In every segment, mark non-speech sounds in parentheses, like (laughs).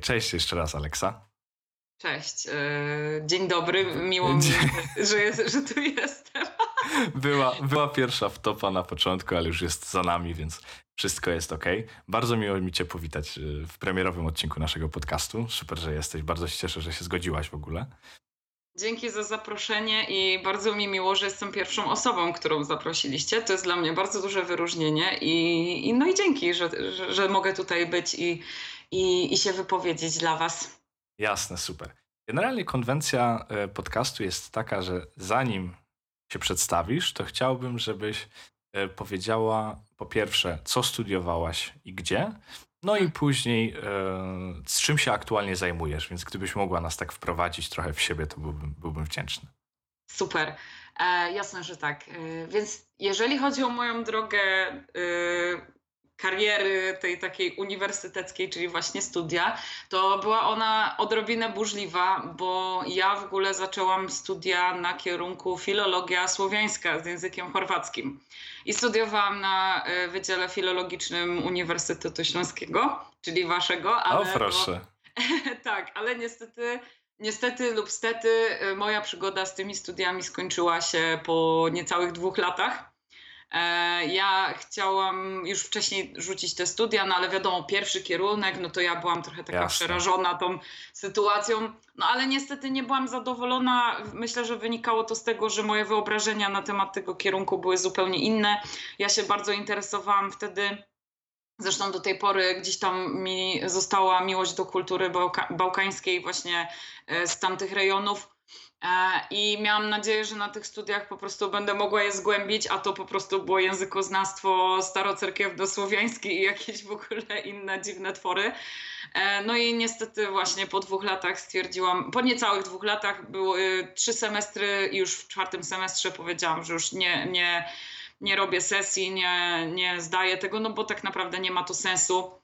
cześć jeszcze raz, Aleksa. Cześć. E, dzień dobry. Miło mi, że, jest, że tu jestem. (laughs) Była, była pierwsza wtopa na początku, ale już jest za nami, więc wszystko jest ok. Bardzo miło mi Cię powitać e, w premierowym odcinku naszego podcastu. Super, że jesteś. Bardzo się cieszę, że się zgodziłaś w ogóle. Dzięki za zaproszenie i bardzo mi miło, że jestem pierwszą osobą, którą zaprosiliście. To jest dla mnie bardzo duże wyróżnienie i, i no i dzięki, że, że, że, mogę tutaj być i, i, i się wypowiedzieć dla Was. Jasne, super. Generalnie konwencja e, podcastu jest taka, że zanim się przedstawisz, to chciałbym, żebyś e, powiedziała po pierwsze, co studiowałaś i gdzie, no i później e, z czym się aktualnie zajmujesz, więc gdybyś mogła nas tak wprowadzić trochę w siebie, to byłbym, byłbym wdzięczny. Super. E, jasne, że tak. E, więc jeżeli chodzi o moją drogę e, kariery tej takiej uniwersyteckiej, czyli właśnie studia, to była ona odrobinę burzliwa, bo ja w ogóle zaczęłam studia na kierunku filologia słowiańska z językiem chorwackim. I studiowałam na e, Wydziale Filologicznym Uniwersytetu Śląskiego, czyli waszego. Ale o proszę. (laughs) tak, ale niestety Niestety lub stety e, moja przygoda z tymi studiami skończyła się po niecałych dwóch latach. E, ja chciałam już wcześniej rzucić te studia, no ale wiadomo, pierwszy kierunek, no to ja byłam trochę taka Jasne. przerażona tą sytuacją, no ale niestety nie byłam zadowolona. Myślę, że wynikało to z tego, że moje wyobrażenia na temat tego kierunku były zupełnie inne. Ja się bardzo interesowałam wtedy. Zresztą do tej pory gdzieś tam mi została miłość do kultury bałka bałkańskiej, właśnie e, z tamtych rejonów. E, I miałam nadzieję, że na tych studiach po prostu będę mogła je zgłębić, a to po prostu było językoznawstwo starocerkiewno-słowiańskie i jakieś w ogóle inne dziwne twory. E, no i niestety właśnie po dwóch latach stwierdziłam, po niecałych dwóch latach były trzy semestry i już w czwartym semestrze powiedziałam, że już nie, nie, nie robię sesji, nie, nie zdaję tego, no bo tak naprawdę nie ma to sensu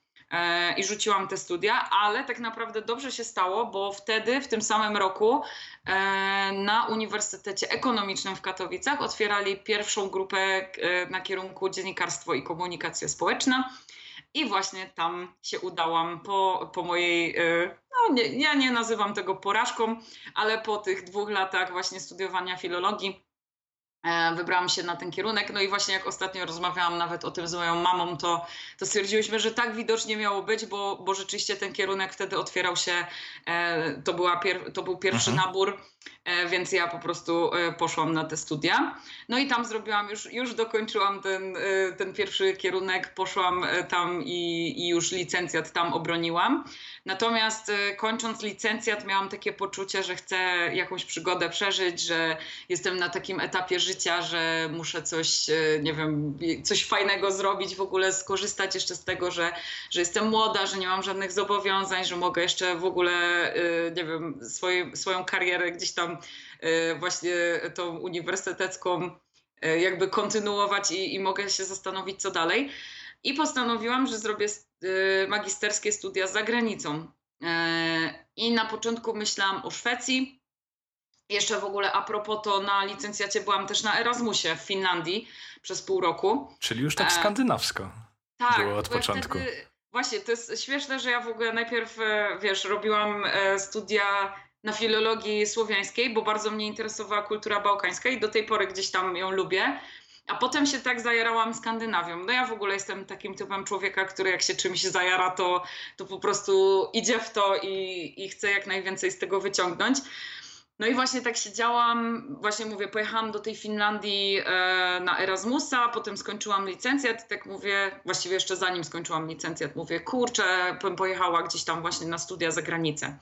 i rzuciłam te studia, ale tak naprawdę dobrze się stało, bo wtedy, w tym samym roku, e, na Uniwersytecie Ekonomicznym w Katowicach otwierali pierwszą grupę e, na kierunku dziennikarstwo i komunikacja społeczna. I właśnie tam się udałam po, po mojej, no nie, ja nie nazywam tego porażką, ale po tych dwóch latach właśnie studiowania filologii E, wybrałam się na ten kierunek. No i właśnie jak ostatnio rozmawiałam nawet o tym z moją mamą, to, to stwierdziłyśmy, że tak widocznie miało być, bo, bo rzeczywiście ten kierunek wtedy otwierał się, e, to, była pier, to był pierwszy Aha. nabór, e, więc ja po prostu e, poszłam na te studia. No i tam zrobiłam, już, już dokończyłam ten, e, ten pierwszy kierunek, poszłam e, tam i, i już licencjat tam obroniłam. Natomiast kończąc licencjat miałam takie poczucie, że chcę jakąś przygodę przeżyć, że jestem na takim etapie życia, że muszę coś, e, nie wiem, coś fajnego zrobić, w ogóle skorzystać jeszcze z tego, że, że jestem młoda, że nie mam żadnych zobowiązań, że mogę jeszcze w ogóle, e, nie wiem, swoje, swoją karierę gdzieś tam e, właśnie tą uniwersytecką jakby kontynuować i, i mogę się zastanowić, co dalej. I postanowiłam, że zrobię magisterskie studia za granicą. I na początku myślałam o Szwecji, jeszcze w ogóle a propos to na licencjacie byłam też na Erasmusie w Finlandii przez pół roku. Czyli już tak e, skandynawsko tak, było od początku. Wtedy, właśnie, to jest śmieszne, że ja w ogóle najpierw, e, wiesz, robiłam e, studia na filologii słowiańskiej, bo bardzo mnie interesowała kultura bałkańska i do tej pory gdzieś tam ją lubię. A potem się tak zajarałam Skandynawią. No ja w ogóle jestem takim typem człowieka, który jak się czymś zajara, to, to po prostu idzie w to i, i chce jak najwięcej z tego wyciągnąć. No i właśnie tak siedziałam, właśnie mówię, pojechałam do tej Finlandii e, na Erasmusa, potem skończyłam licencjat i tak mówię, właściwie jeszcze zanim skończyłam licencjat, mówię, kurczę, pojechała gdzieś tam właśnie na studia za granicę.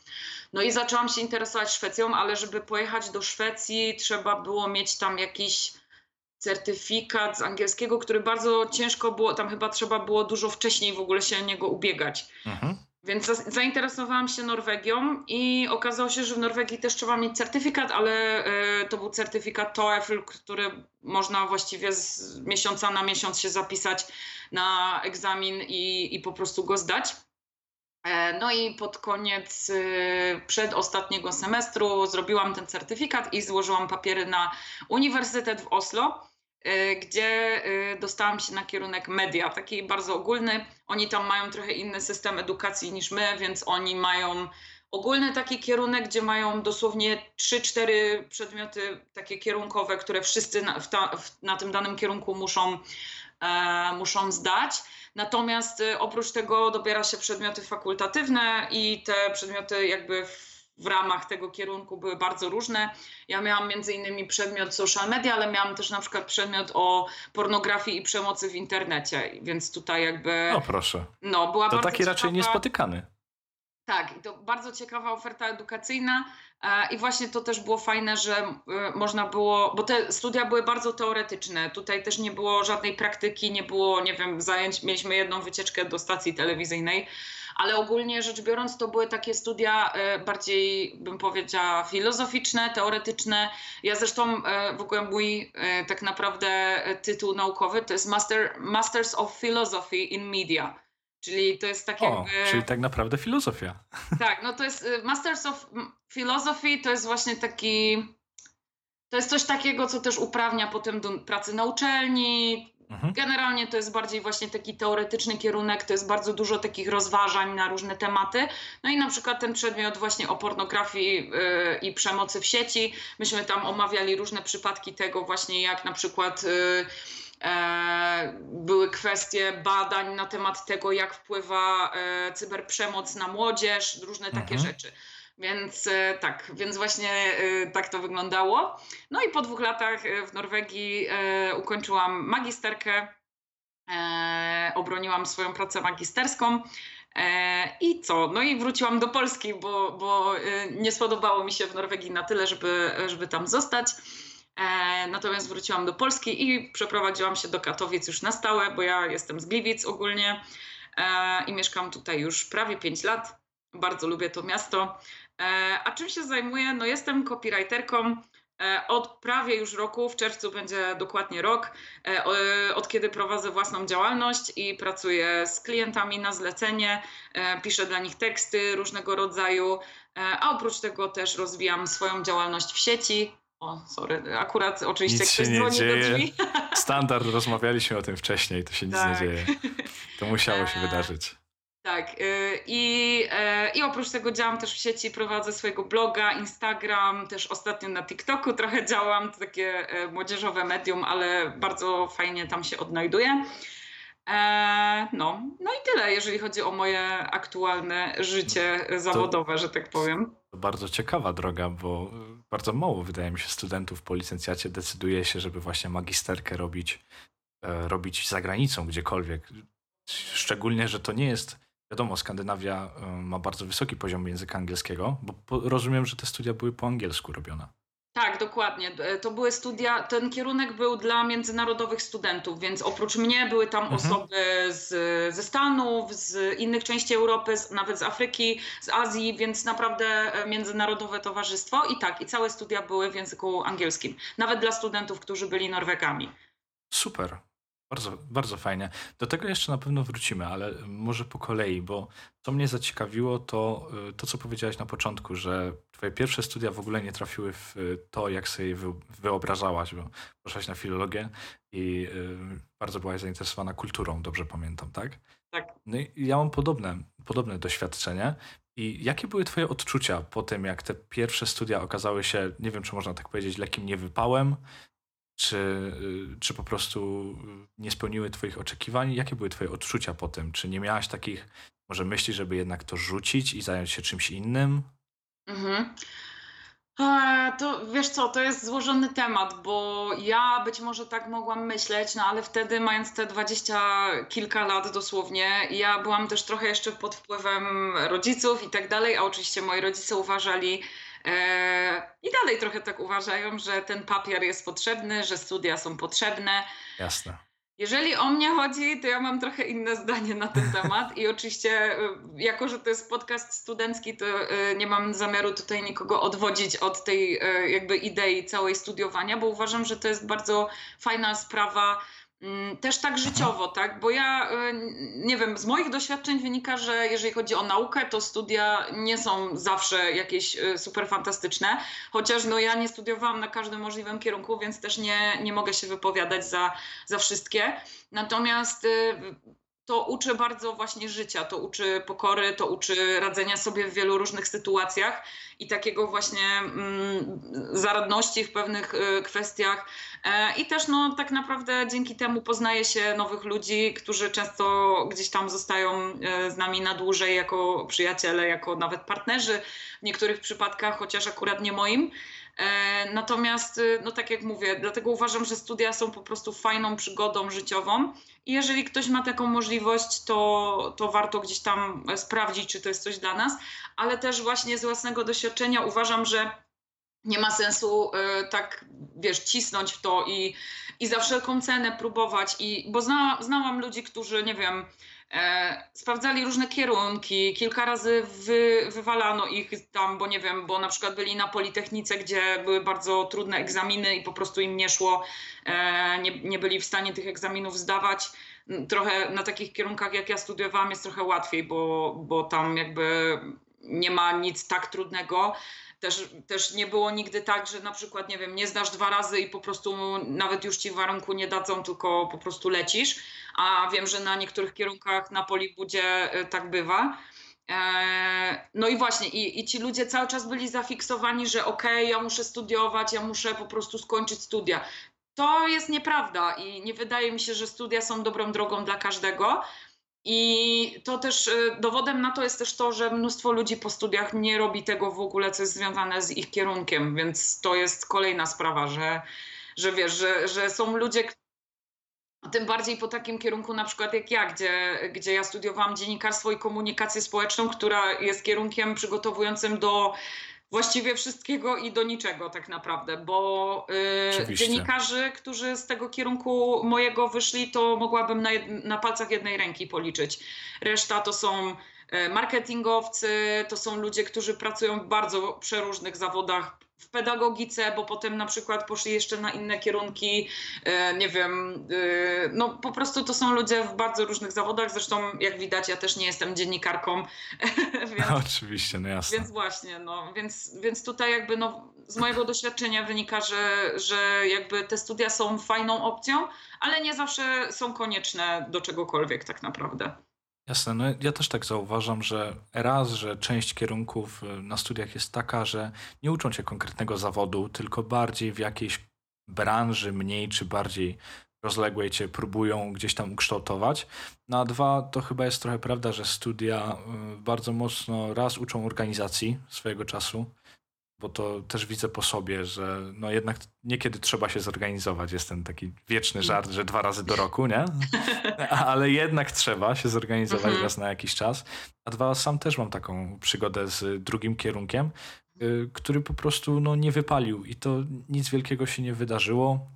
No i zaczęłam się interesować Szwecją, ale żeby pojechać do Szwecji trzeba było mieć tam jakiś certyfikat z angielskiego, który bardzo ciężko było, tam chyba trzeba było dużo wcześniej w ogóle się o niego ubiegać. Mhm. Więc zainteresowałam się Norwegią i okazało się, że w Norwegii też trzeba mieć certyfikat, ale y, to był certyfikat TOEFL, który można właściwie z miesiąca na miesiąc się zapisać na egzamin i, i po prostu go zdać. E, no i pod koniec y, przedostatniego semestru zrobiłam ten certyfikat i złożyłam papiery na Uniwersytet w Oslo gdzie y, dostałam się na kierunek media, taki bardzo ogólny. Oni tam mają trochę inny system edukacji niż my, więc oni mają ogólny taki kierunek, gdzie mają dosłownie 3-4 przedmioty takie kierunkowe, które wszyscy na, ta, na tym danym kierunku muszą, e, muszą zdać. Natomiast e, oprócz tego dobiera się przedmioty fakultatywne i te przedmioty jakby w, ramach tego kierunku były bardzo różne. Ja miałam między innymi przedmiot social media, ale miałam też na przykład przedmiot o pornografii i przemocy w internecie, więc tutaj jakby... No proszę. No, była to bardzo taki raczej ciekawa... niespotykany. Tak, i to bardzo ciekawa oferta edukacyjna e, i właśnie to też było fajne, że e, można było, bo te studia były bardzo teoretyczne. Tutaj też nie było żadnej praktyki, nie było, nie wiem, zajęć. Mieliśmy jedną wycieczkę do stacji telewizyjnej, ale ogólnie rzecz biorąc, to były takie studia e, bardziej, bym powiedziała, filozoficzne, teoretyczne. Ja zresztą w ogóle mój tak naprawdę tytuł naukowy to jest Master, Masters of Philosophy in Media. Czyli to jest tak o, jakby... Czyli tak naprawdę filozofia. (laughs) Tak, no to jest Masters of Philosophy, to jest właśnie taki... To jest coś takiego, co też uprawnia potem do pracy na uczelni. Mhm. Generalnie to jest bardziej właśnie taki teoretyczny kierunek, to jest bardzo dużo takich rozważań na różne tematy. No i na przykład ten przedmiot właśnie o pornografii yy, i przemocy w sieci. Myśmy tam omawiali różne przypadki tego właśnie, jak na przykład... Yy, były kwestie badań na temat tego, jak wpływa e, cyberprzemoc na młodzież, różne takie mhm. rzeczy. Więc e, tak, więc właśnie tak to wyglądało. No i po dwóch latach w Norwegii ukończyłam magisterkę, obroniłam swoją pracę magisterską. I co? No i wróciłam do Polski, bo, bo nie spodobało mi się w Norwegii na tyle, żeby, żeby tam zostać. E, natomiast wróciłam do Polski i przeprowadziłam się do Katowic już na stałe, bo ja jestem z Gliwic ogólnie e, i mieszkam tutaj już prawie 5 lat. Bardzo lubię to miasto. E, a czym się zajmuję? No jestem copywriterką. Od prawie już roku, w czerwcu będzie dokładnie rok, od kiedy prowadzę własną działalność i pracuję z klientami na zlecenie, piszę dla nich teksty różnego rodzaju, a oprócz tego też rozwijam swoją działalność w sieci, o, sorry, akurat oczywiście nic ktoś się nie dzieje. do drzwi. Standard, rozmawialiśmy o tym wcześniej, to się nic tak. nie dzieje. To musiało się e, wydarzyć. Tak, y, i, e, i oprócz tego działam też w sieci, prowadzę swojego bloga, Instagram, też ostatnio na TikToku trochę działam, to takie e, młodzieżowe medium, ale bardzo fajnie tam się odnajduję. No, no i tyle, jeżeli chodzi o moje aktualne życie zawodowe, to, że tak powiem. To bardzo ciekawa droga, bo bardzo mało, wydaje mi się, studentów po licencjacie decyduje się, żeby właśnie magisterkę robić, e, robić za granicą, gdziekolwiek. Szczególnie, że to nie jest, wiadomo, Skandynawia e, ma bardzo wysoki poziom języka angielskiego, bo rozumiem, że te studia były po angielsku robione. Tak, dokładnie. To były studia, ten kierunek był dla międzynarodowych studentów, więc oprócz mnie były tam mhm. osoby z, ze Stanów, z innych części Europy, z, nawet z Afryki, z Azji, więc naprawdę e, międzynarodowe towarzystwo i tak, i całe studia były w języku angielskim, nawet dla studentów, którzy byli Norwegami. Super. Bardzo, bardzo fajnie. Do tego jeszcze na pewno wrócimy, ale może po kolei, bo co mnie zaciekawiło, to y, to, co powiedziałaś na początku, że twoje pierwsze studia w ogóle nie trafiły w to, jak sobie je wyobrażałaś, bo poszłaś na filologię i y, bardzo byłaś zainteresowana kulturą, dobrze pamiętam, tak? Tak. No i ja mam podobne, podobne doświadczenie. I jakie były twoje odczucia po tym, jak te pierwsze studia okazały się, nie wiem, czy można tak powiedzieć, lekkim niewypałem, czy, y, czy po prostu nie spełniły Twoich oczekiwań? Jakie były Twoje odczucia po tym? Czy nie miałaś takich może myśli, żeby jednak to rzucić i zająć się czymś innym? Mhm. E, to wiesz co, to jest złożony temat, bo ja być może tak mogłam myśleć, no ale wtedy mając te dwadzieścia kilka lat dosłownie, ja byłam też trochę jeszcze pod wpływem rodziców i tak dalej, a oczywiście moi rodzice uważali, I dalej trochę tak uważają, że ten papier jest potrzebny, że studia są potrzebne. Jasne. Jeżeli o mnie chodzi, to ja mam trochę inne zdanie na ten temat i oczywiście, e, jako że to jest podcast studencki, to e, nie mam zamiaru tutaj nikogo odwodzić od tej jakby idei całej studiowania, bo uważam, że to jest bardzo fajna sprawa też tak życiowo, tak? Bo ja y, nie wiem, z moich doświadczeń wynika, że jeżeli chodzi o naukę, to studia nie są zawsze jakieś y, super fantastyczne. Chociaż no, ja nie studiowałam na każdym możliwym kierunku, więc też nie, nie mogę się wypowiadać za, za wszystkie. Natomiast y, to uczy bardzo właśnie życia, to uczy pokory, to uczy radzenia sobie w wielu różnych sytuacjach i takiego właśnie mm, zaradności w pewnych y, kwestiach. E, I też no, tak naprawdę dzięki temu poznaje się nowych ludzi, którzy często gdzieś tam zostają e, z nami na dłużej jako przyjaciele, jako nawet partnerzy w niektórych przypadkach, chociaż akurat nie moim. E, natomiast, y, no tak jak mówię, dlatego uważam, że studia są po prostu fajną przygodą życiową i jeżeli ktoś ma taką możliwość, to, to warto gdzieś tam sprawdzić, czy to jest coś dla nas, ale też właśnie z własnego doświadczenia uważam, że nie ma sensu y, tak, wiesz, cisnąć w to i, i za wszelką cenę próbować, i, bo zna, znałam ludzi, którzy, nie wiem, sprawdzali różne kierunki, kilka razy wy, wywalano ich tam, bo nie wiem, bo na przykład byli na Politechnice, gdzie były bardzo trudne egzaminy i po prostu im nie szło, e, nie, nie byli w stanie tych egzaminów zdawać. Trochę na takich kierunkach, jak ja studiowałam, jest trochę łatwiej, bo, bo tam jakby nie ma nic tak trudnego. Też, też nie było nigdy tak, że na przykład, nie wiem, nie zdasz dwa razy i po prostu nawet już ci warunku nie dadzą, tylko po prostu lecisz. A wiem, że na niektórych kierunkach na Polibudzie y, tak bywa. E, no i właśnie, i, i ci ludzie cały czas byli zafiksowani, że okej, okay, ja muszę studiować, ja muszę po prostu skończyć studia. To jest nieprawda i nie wydaje mi się, że studia są dobrą drogą dla każdego. I to też y, dowodem na to jest też to, że mnóstwo ludzi po studiach nie robi tego w ogóle, co jest związane z ich kierunkiem, więc to jest kolejna sprawa, że, że wiesz, że, że są ludzie, tym bardziej po takim kierunku na przykład jak ja, gdzie, gdzie ja studiowałam dziennikarstwo i komunikację społeczną, która jest kierunkiem przygotowującym do właściwie wszystkiego i do niczego tak naprawdę, bo y, dziennikarzy, którzy z tego kierunku mojego wyszli, to mogłabym na, na palcach jednej ręki policzyć. Reszta to są y, marketingowcy, to są ludzie, którzy pracują w bardzo przeróżnych zawodach, w pedagogice, bo potem na przykład poszli jeszcze na inne kierunki, e, nie wiem, e, no po prostu to są ludzie w bardzo różnych zawodach, zresztą jak widać ja też nie jestem dziennikarką. (laughs) więc, Oczywiście, no jasne. Więc właśnie, no, więc, więc tutaj jakby no, z mojego doświadczenia wynika, że, że jakby te studia są fajną opcją, ale nie zawsze są konieczne do czegokolwiek tak naprawdę. Jasne, no ja też tak zauważam, że raz, że część kierunków y, na studiach jest taka, że nie uczą cię konkretnego zawodu, tylko bardziej w jakiejś branży mniej czy bardziej rozległej cię próbują gdzieś tam ukształtować. No a dwa, to chyba jest trochę prawda, że studia y, bardzo mocno raz uczą organizacji swojego czasu, bo to też widzę po sobie, że no jednak niekiedy trzeba się zorganizować. Jest ten taki wieczny żart, że dwa razy do roku, nie? (laughs) Ale jednak trzeba się zorganizować mhm. raz na jakiś czas. A dwa, sam też mam taką przygodę z drugim kierunkiem, y, który po prostu no, nie wypalił i to nic wielkiego się nie wydarzyło.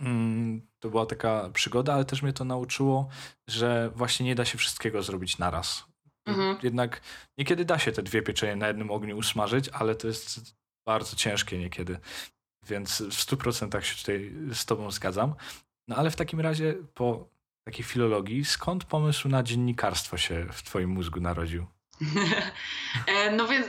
Mm, to była taka przygoda, ale też mnie to nauczyło, że właśnie nie da się wszystkiego zrobić naraz Mhm. Jednak niekiedy da się te dwie pieczenie na jednym ogniu usmażyć, ale to jest bardzo ciężkie niekiedy. Więc w 100% się tutaj z Tobą zgadzam. No ale w takim razie, po takiej filologii, skąd pomysł na dziennikarstwo się w Twoim mózgu narodził? (laughs) E, no więc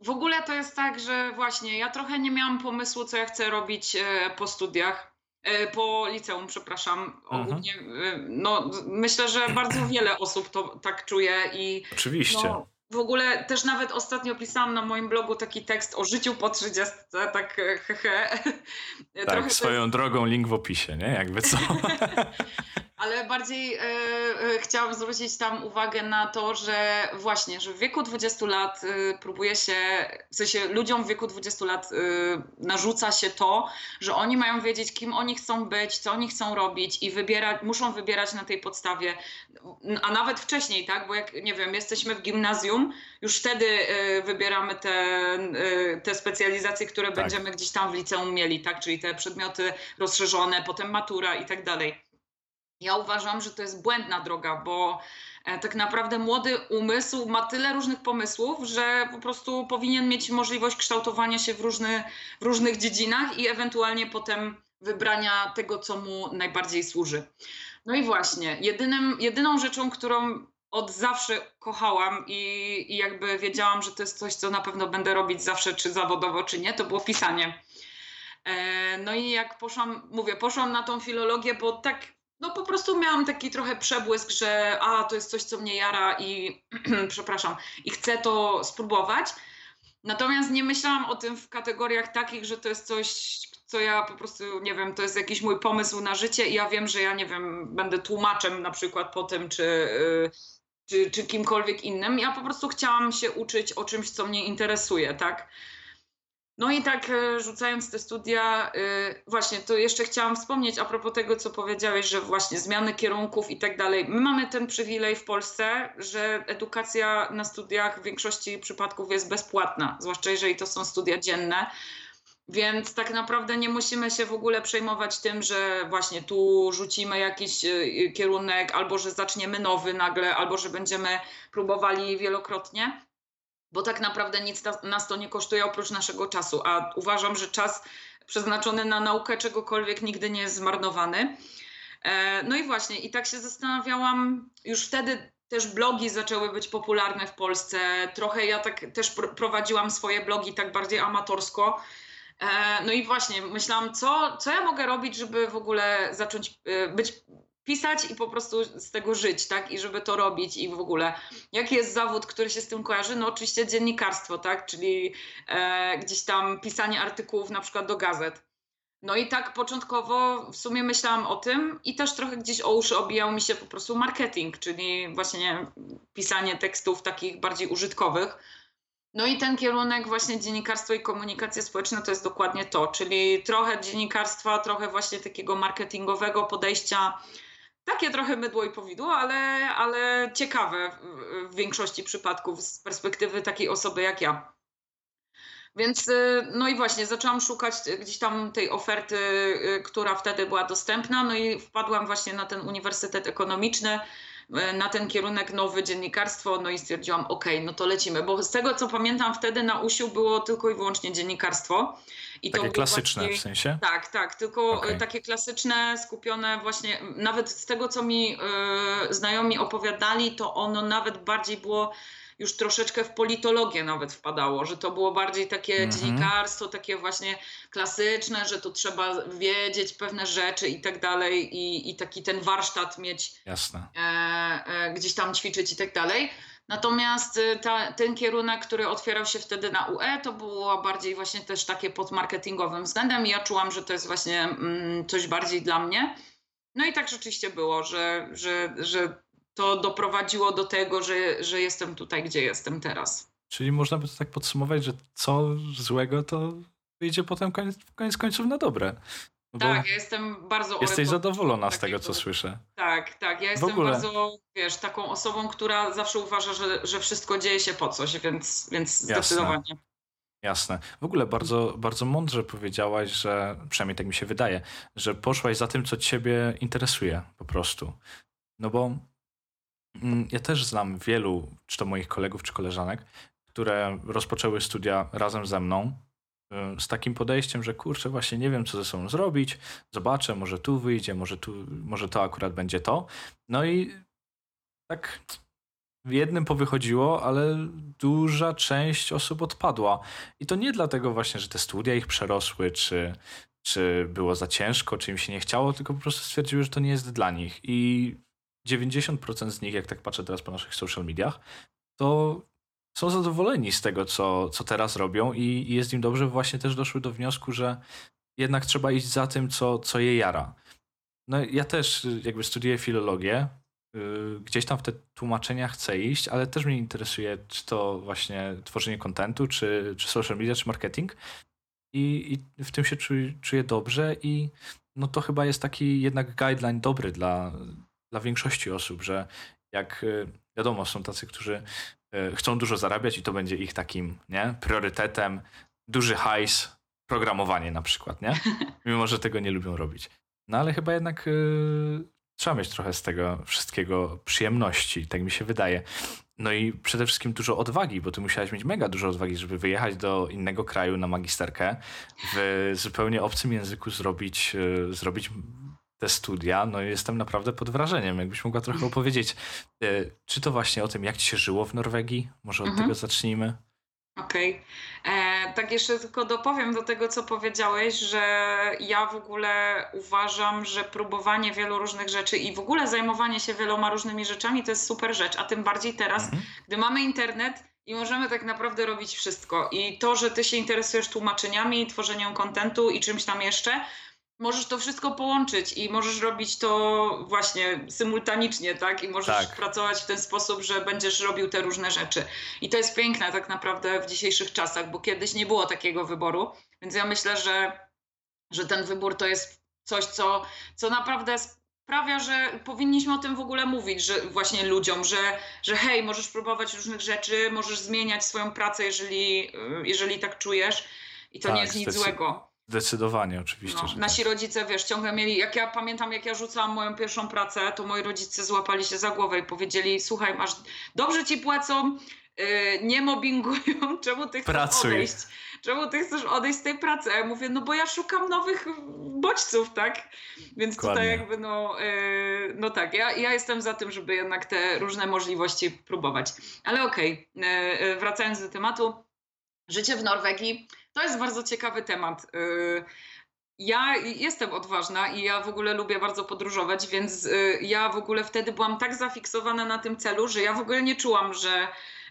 w ogóle to jest tak, że właśnie ja trochę nie miałam pomysłu, co ja chcę robić e, po studiach. E, po liceum, przepraszam, ogólnie, mhm. no myślę, że bardzo wiele osób to tak czuje i... Oczywiście. No, w ogóle też nawet ostatnio pisałam na moim blogu taki tekst o życiu po 30, tak e, hehe. (laughs) Tak, swoją jest... drogą link w opisie, nie? Jakby co. (laughs) Ale bardziej e, e, chciałam zwrócić tam uwagę na to, że właśnie, że w wieku 20 lat e, próbuje się, w sensie ludziom w wieku 20 lat e, narzuca się to, że oni mają wiedzieć, kim oni chcą być, co oni chcą robić i wybierać, muszą wybierać na tej podstawie, a nawet wcześniej, tak? Bo jak, nie wiem, jesteśmy w gimnazjum, już wtedy e, wybieramy te, e, te specjalizacje, które tak. będziemy gdzieś tam w liceum mieli, tak? Czyli te przedmioty rozszerzone, potem matura i tak dalej. Ja uważam, że to jest błędna droga, bo e, tak naprawdę młody umysł ma tyle różnych pomysłów, że po prostu powinien mieć możliwość kształtowania się w, różny, w różnych dziedzinach i ewentualnie potem wybrania tego, co mu najbardziej służy. No i właśnie, jedynym, jedyną rzeczą, którą od zawsze kochałam i, i jakby wiedziałam, że to jest coś, co na pewno będę robić zawsze, czy zawodowo, czy nie, to było pisanie. E, no i jak poszłam, mówię, poszłam na tą filologię, bo tak, no po prostu miałam taki trochę przebłysk, że a, to jest coś, co mnie jara i (clears throat) przepraszam, i chcę to spróbować. Natomiast nie myślałam o tym w kategoriach takich, że to jest coś, co ja po prostu, nie wiem, to jest jakiś mój pomysł na życie i ja wiem, że ja, nie wiem, będę tłumaczem na przykład po tym, czy, y, czy, czy kimkolwiek innym. Ja po prostu chciałam się uczyć o czymś, co mnie interesuje, tak? No i tak e, rzucając te studia, y, właśnie to jeszcze chciałam wspomnieć a propos tego, co powiedziałeś, że właśnie zmiany kierunków i tak dalej. My mamy ten przywilej w Polsce, że edukacja na studiach w większości przypadków jest bezpłatna, zwłaszcza jeżeli to są studia dzienne. Więc tak naprawdę nie musimy się w ogóle przejmować tym, że właśnie tu rzucimy jakiś y, kierunek, albo że zaczniemy nowy nagle, albo że będziemy próbowali wielokrotnie bo tak naprawdę nic nas to nie kosztuje oprócz naszego czasu, a uważam, że czas przeznaczony na naukę czegokolwiek nigdy nie jest zmarnowany. E, no i właśnie, i tak się zastanawiałam, już wtedy też blogi zaczęły być popularne w Polsce. Trochę ja tak też prowadziłam swoje blogi tak bardziej amatorsko. E, no i właśnie myślałam, co, co ja mogę robić, żeby w ogóle zacząć e, być pisać i po prostu z tego żyć, tak? I żeby to robić i w ogóle. Jaki jest zawód, który się z tym kojarzy? No oczywiście dziennikarstwo, tak? Czyli e, gdzieś tam pisanie artykułów na przykład do gazet. No i tak początkowo w sumie myślałam o tym i też trochę gdzieś o uszy obijał mi się po prostu marketing, czyli właśnie pisanie tekstów takich bardziej użytkowych. No i ten kierunek właśnie dziennikarstwo i komunikacja społeczna to jest dokładnie to, czyli trochę dziennikarstwa, trochę właśnie takiego marketingowego podejścia takie trochę mydło i powidło, ale, ale ciekawe w, większości przypadków z perspektywy takiej osoby jak ja. Więc y, no i właśnie zaczęłam szukać gdzieś tam tej oferty, y, która wtedy była dostępna, no i wpadłam właśnie na ten Uniwersytet Ekonomiczny, na ten kierunek nowy dziennikarstwo, no i stwierdziłam, ok, no to lecimy, bo z tego co pamiętam wtedy na USiu było tylko i wyłącznie dziennikarstwo. I takie klasyczne właśnie, w sensie? Tak, tak, tylko okay. takie klasyczne, skupione właśnie, nawet z tego co mi y, znajomi opowiadali, to ono nawet bardziej było już troszeczkę w politologię nawet wpadało, że to było bardziej takie -hmm. dziennikarstwo, takie właśnie klasyczne, że tu trzeba wiedzieć pewne rzeczy i tak dalej i, i taki ten warsztat mieć, Jasne. E, e, gdzieś tam ćwiczyć i tak dalej. Natomiast y, ta, ten kierunek, który otwierał się wtedy na UE, to było bardziej właśnie też takie pod marketingowym względem i ja czułam, że to jest właśnie mm, coś bardziej dla mnie. No i tak rzeczywiście było, że, że, że to doprowadziło do tego, że, że jestem tutaj, gdzie jestem teraz. Czyli można by to tak podsumować, że co złego to wyjdzie potem koniec, koniec końców na dobre. No tak, ja jestem bardzo Jesteś zadowolona z tego, co słyszę. Tak, tak. Ja jestem bardzo, wiesz, taką osobą, która zawsze uważa, że, że wszystko dzieje się po coś, więc, więc zdecydowanie. Jasne. W ogóle bardzo, bardzo mądrze powiedziałaś, że przynajmniej tak mi się wydaje, że poszłaś za tym, co ciebie interesuje po prostu. No bo ja też znam wielu, czy to moich kolegów, czy koleżanek, które rozpoczęły studia razem ze mną, Y, z takim podejściem, że kurczę, właśnie nie wiem, co ze sobą zrobić, zobaczę, może tu wyjdzie, może, tu, może to akurat będzie to. No i tak w jednym powychodziło, ale duża część osób odpadła. I to nie dlatego właśnie, że te studia ich przerosły, czy, czy było za ciężko, czy im się nie chciało, tylko po prostu stwierdziły, że to nie jest dla nich. I 90% z nich, jak tak patrzę teraz po naszych social mediach, to są zadowoleni z tego, co, co teraz robią i, jest im dobrze. Właśnie też doszły do wniosku, że jednak trzeba iść za tym, co, co je jara. No ja też jakby studiuję filologię, yy, gdzieś tam w te tłumaczenia chcę iść, ale też mnie interesuje, czy to właśnie tworzenie kontentu, czy, czy social media, czy marketing. I, i w tym się czuję, czuję dobrze i no to chyba jest taki jednak guideline dobry dla, dla większości osób, że jak y, wiadomo, są tacy, którzy E, chcą dużo zarabiać i to będzie ich takim nie, priorytetem. Duży hajs, programowanie na przykład, nie? (laughs) Mimo, że tego nie lubią robić. No ale chyba jednak y, trzeba mieć trochę z tego wszystkiego przyjemności, tak mi się wydaje. No i przede wszystkim dużo odwagi, bo ty musiałeś mieć mega dużo odwagi, żeby wyjechać do innego kraju na magisterkę, w zupełnie obcym języku zrobić, zrobić te studia. No i jestem naprawdę pod wrażeniem. Jakbyś mogła trochę opowiedzieć, e, czy to właśnie o tym, jak ci się żyło w Norwegii? Może od Mhm. tego zacznijmy. Okej. E, Tak jeszcze tylko dopowiem do tego, co powiedziałeś, że ja w ogóle uważam, że próbowanie wielu różnych rzeczy i w ogóle zajmowanie się wieloma różnymi rzeczami to jest super rzecz, a tym bardziej teraz, Mhm. gdy mamy internet i możemy tak naprawdę robić wszystko. I to, że ty się interesujesz tłumaczeniami, tworzeniem kontentu i czymś tam jeszcze, możesz to wszystko połączyć i możesz robić to właśnie symultanicznie, tak? I możesz Tak. pracować w ten sposób, że będziesz robił te różne rzeczy. I to jest piękne tak naprawdę w dzisiejszych czasach, bo kiedyś nie było takiego wyboru. Więc ja myślę, że, że ten wybór to jest coś, co, co naprawdę sprawia, że powinniśmy o tym w ogóle mówić, że właśnie ludziom, że, że hej, możesz próbować różnych rzeczy, możesz zmieniać swoją pracę, jeżeli, y, jeżeli tak czujesz. I to Tak, nie jest nic złego. Zdecydowanie, oczywiście, No, nasi tak. rodzice, wiesz, ciągle mieli, jak ja pamiętam, jak ja rzucałam moją pierwszą pracę, to moi rodzice złapali się za głowę i powiedzieli, słuchaj, masz, dobrze ci płacą, yy, nie mobbingują, (laughs) czemu ty chcesz Pracuj. odejść? Czemu ty chcesz odejść z tej pracy? A ja mówię, no bo ja szukam nowych bodźców, tak? Więc Dokładnie. tutaj jakby, no, yy, no tak, ja, ja jestem za tym, żeby jednak te różne możliwości próbować. Ale okej, yy, yy, wracając do tematu, życie w Norwegii to jest bardzo ciekawy temat. Yy, Ja jestem odważna i ja w ogóle lubię bardzo podróżować, więc y, ja w ogóle wtedy byłam tak zafiksowana na tym celu, że ja w ogóle nie czułam, że,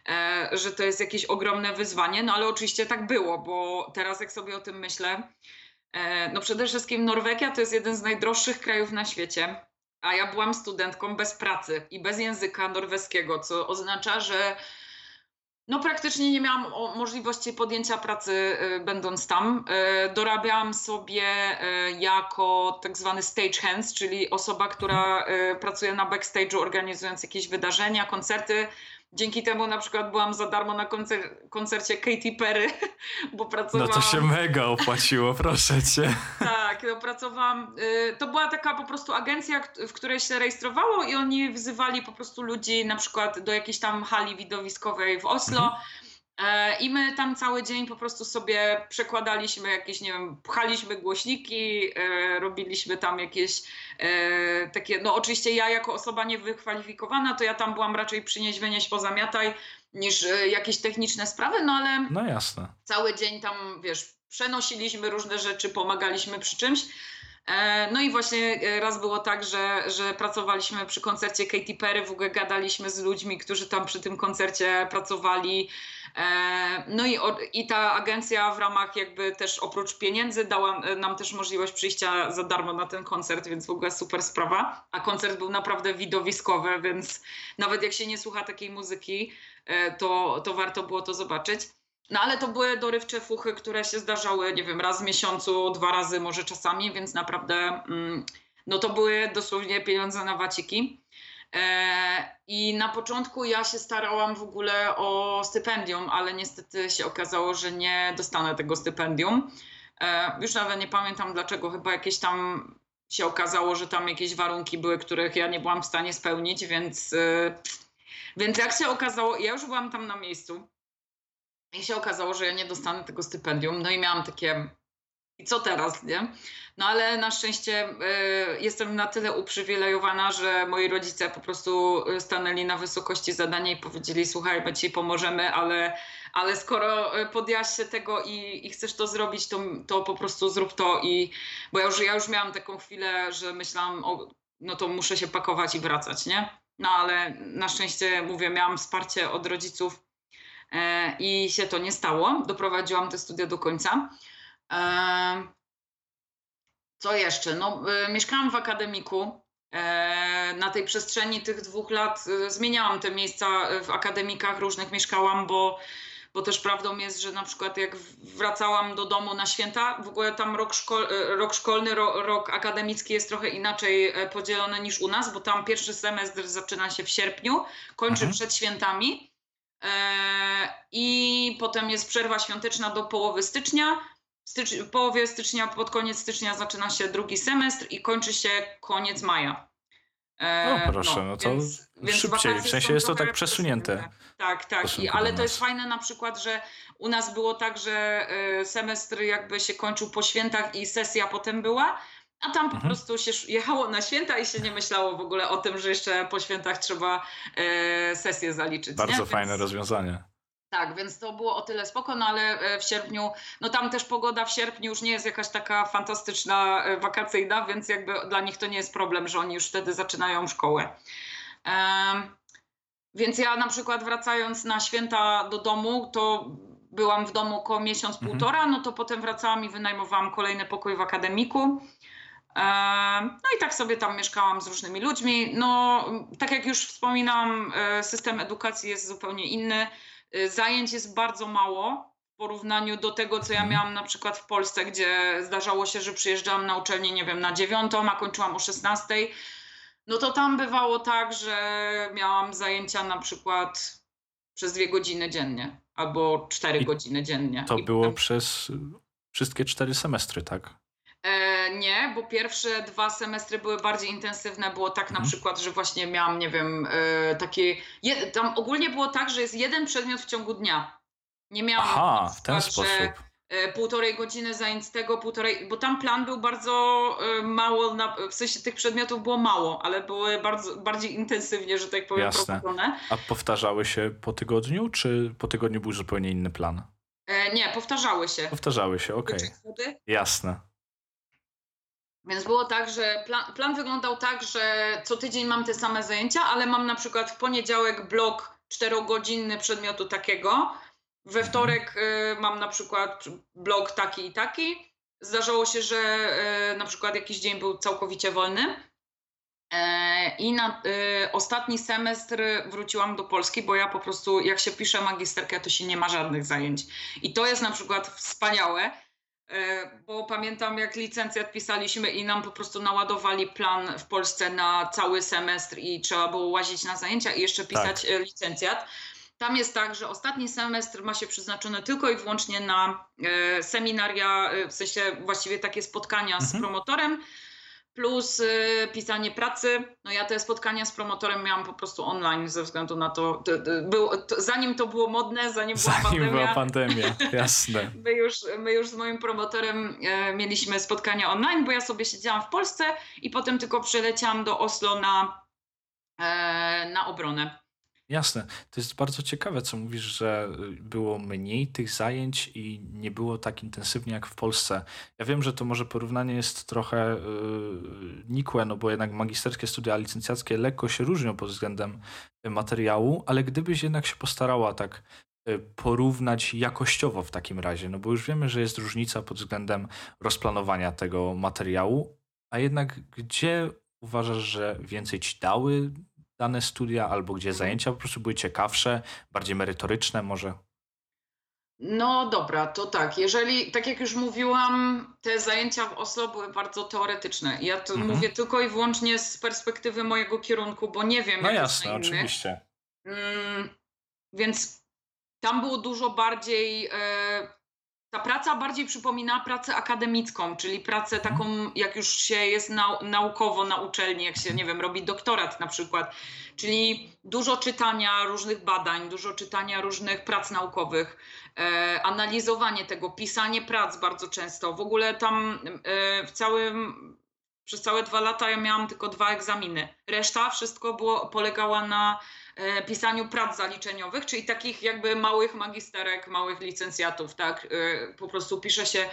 e, że to jest jakieś ogromne wyzwanie. No ale oczywiście tak było, bo teraz jak sobie o tym myślę, e, no przede wszystkim Norwegia to jest jeden z najdroższych krajów na świecie. A ja byłam studentką bez pracy i bez języka norweskiego, co oznacza, że no praktycznie nie miałam możliwości podjęcia pracy y, będąc tam. Y, dorabiałam sobie y, jako tak zwany stagehands, czyli osoba, która pracuje na backstage'u organizując jakieś wydarzenia, koncerty. Dzięki temu na przykład byłam za darmo na koncer- koncercie Katy Perry, (laughs) bo No pracowałam... to się mega opłaciło, proszę cię. (laughs) Tak, no, pracowałam. y, To była taka po prostu agencja, w której się rejestrowało i oni wzywali po prostu ludzi na przykład do jakiejś tam hali widowiskowej w Oslo. Mhm. E, I my tam cały dzień po prostu sobie przekładaliśmy jakieś, nie wiem, pchaliśmy głośniki, e, robiliśmy tam jakieś e, takie, no oczywiście ja jako osoba niewykwalifikowana, to ja tam byłam raczej przynieś, wynieść, pozamiataj niż e, jakieś techniczne sprawy, no ale No jasne. cały dzień tam, wiesz, przenosiliśmy różne rzeczy, pomagaliśmy przy czymś. No i właśnie raz było tak, że, że pracowaliśmy przy koncercie Katy Perry, w ogóle gadaliśmy z ludźmi, którzy tam przy tym koncercie pracowali. E, No i, i ta agencja w ramach jakby też oprócz pieniędzy dała e, nam też możliwość przyjścia za darmo na ten koncert, więc w ogóle super sprawa. A koncert był naprawdę widowiskowy, więc nawet jak się nie słucha takiej muzyki, e, to, to warto było to zobaczyć. No ale to były dorywcze fuchy, które się zdarzały, nie wiem, raz w miesiącu, dwa razy może czasami, więc naprawdę mm, no to były dosłownie pieniądze na waciki. E, I na początku ja się starałam w ogóle o stypendium, ale niestety się okazało, że nie dostanę tego stypendium. E, już nawet nie pamiętam dlaczego, chyba jakieś tam się okazało, że tam jakieś warunki były, których ja nie byłam w stanie spełnić, więc, e, więc jak się okazało, ja już byłam tam na miejscu. I się okazało, że ja nie dostanę tego stypendium. No i miałam takie, i co teraz, nie? No ale na szczęście y, jestem na tyle uprzywilejowana, że moi rodzice po prostu y, stanęli na wysokości zadania i powiedzieli: Słuchaj, my ci pomożemy, ale, ale skoro y, podjęłaś się tego i, i chcesz to zrobić, to, to po prostu zrób to. I, bo ja już, ja już miałam taką chwilę, że myślałam, o, no to muszę się pakować i wracać, nie? No ale na szczęście, mówię, miałam wsparcie od rodziców e, i się to nie stało. Doprowadziłam te studia do końca. Co jeszcze? No, y, mieszkałam w akademiku. E, na tej przestrzeni tych dwóch lat y, zmieniałam te miejsca y, w akademikach, różnych mieszkałam, bo, bo też prawdą jest, że na przykład jak wracałam do domu na święta, w ogóle tam rok, szkol, rok szkolny, ro, rok akademicki jest trochę inaczej e, podzielony niż u nas, bo tam pierwszy semestr zaczyna się w sierpniu, kończy Mhm. przed świętami. E, I potem jest przerwa świąteczna do połowy stycznia. Stycz, w połowie stycznia, pod koniec stycznia zaczyna się drugi semestr i kończy się koniec maja. E, O, proszę, no to szybciej, w sensie jest to tak przesunięte. Tak, tak. I, ale to jest fajne na przykład, że u nas było tak, że e, semestr jakby się kończył po świętach i sesja potem była, a tam po Mhm. prostu się jechało na święta i się nie myślało w ogóle o tym, że jeszcze po świętach trzeba e, sesję zaliczyć. Bardzo nie? fajne Więc- rozwiązanie. Tak, więc to było o tyle spoko, no ale e, w sierpniu, no tam też pogoda w sierpniu już nie jest jakaś taka fantastyczna, e, wakacyjna, więc jakby dla nich to nie jest problem, że oni już wtedy zaczynają szkołę. Więc ja na przykład wracając na święta do domu, to byłam w domu około miesiąc, Mhm. półtora, no to potem wracałam i wynajmowałam kolejny pokój w akademiku. Em, No i tak sobie tam mieszkałam z różnymi ludźmi. No, tak jak już wspominałam, e, system edukacji jest zupełnie inny. Y, Zajęć jest bardzo mało w porównaniu do tego, co ja Mhm. miałam na przykład w Polsce, gdzie zdarzało się, że przyjeżdżałam na uczelnię, nie wiem, na dziewiątą, a kończyłam o 16. No to tam bywało tak, że miałam zajęcia na przykład przez dwie godziny dziennie albo cztery I godziny dziennie. To I było potem- przez wszystkie cztery semestry, tak? E, nie, bo pierwsze dwa semestry były bardziej intensywne. Było tak na Mhm. przykład, że właśnie miałam, nie wiem, e, takie. Je, tam ogólnie było tak, że jest jeden przedmiot w ciągu dnia. Nie miałam. Aha, w ten sposób. e, Półtorej godziny zajęć tego, półtorej, bo tam plan był bardzo mało, na, w sensie tych przedmiotów było mało, ale były bardzo, bardziej intensywnie, że tak powiem, Jasne. prowadzone. A powtarzały się po tygodniu, czy po tygodniu był zupełnie inny plan? E, nie, powtarzały się. Powtarzały się, okej. Wody. Jasne. Więc było tak, że plan, plan wyglądał tak, że co tydzień mam te same zajęcia, ale mam na przykład w poniedziałek blok czterogodzinny przedmiotu takiego, we Mhm. wtorek y, mam na przykład blok taki i taki. Zdarzało się, że y, na przykład jakiś dzień był całkowicie wolny. E, I na y, ostatni semestr wróciłam do Polski, bo ja po prostu, jak się pisze magisterkę, to się nie ma żadnych zajęć. I to jest na przykład wspaniałe, bo pamiętam, jak licencjat pisaliśmy i nam po prostu naładowali plan w Polsce na cały semestr i trzeba było łazić na zajęcia i jeszcze pisać e, licencjat. Tam jest tak, że ostatni semestr ma się przeznaczony tylko i wyłącznie na e, seminaria, e, w sensie właściwie takie spotkania z Mhm. promotorem, plus e, pisanie pracy. No ja te spotkania z promotorem miałam po prostu online ze względu na to, to, to, było, to zanim to było modne, zanim była Zanim pandemia, była pandemia, (laughs) jasne. My już, my już z moim promotorem e, mieliśmy spotkania online, bo ja sobie siedziałam w Polsce i potem tylko przyleciałam do Oslo na, e, na obronę. Jasne. To jest bardzo ciekawe, co mówisz, że y, było mniej tych zajęć i nie było tak intensywnie jak w Polsce. Ja wiem, że to może porównanie jest trochę yy, nikłe, no bo jednak magisterskie studia licencjackie lekko się różnią pod względem y, materiału, ale gdybyś jednak się postarała tak y, porównać jakościowo w takim razie, no bo już wiemy, że jest różnica pod względem rozplanowania tego materiału, a jednak gdzie uważasz, że więcej ci dały dane studia, albo gdzie zajęcia po prostu były ciekawsze, bardziej merytoryczne może? No dobra, to tak. Jeżeli, tak jak już mówiłam, te zajęcia w Oslo były bardzo teoretyczne. Ja to Mhm. mówię tylko i wyłącznie z perspektywy mojego kierunku, bo nie wiem, No jak jest jasne, innych. oczywiście. Mm, więc tam było dużo bardziej. E, ta praca bardziej przypomina pracę akademicką, czyli pracę Mhm. taką, jak już się jest nau naukowo na uczelni, jak się, nie wiem, robi doktorat na przykład. Czyli dużo czytania różnych badań, dużo czytania różnych prac naukowych, e, analizowanie tego, pisanie prac bardzo często. W ogóle tam e, w całym. Przez całe dwa lata ja miałam tylko dwa egzaminy. Reszta wszystko było, polegała na pisaniu prac zaliczeniowych, czyli takich jakby małych magisterek, małych licencjatów, tak? E, po prostu pisze się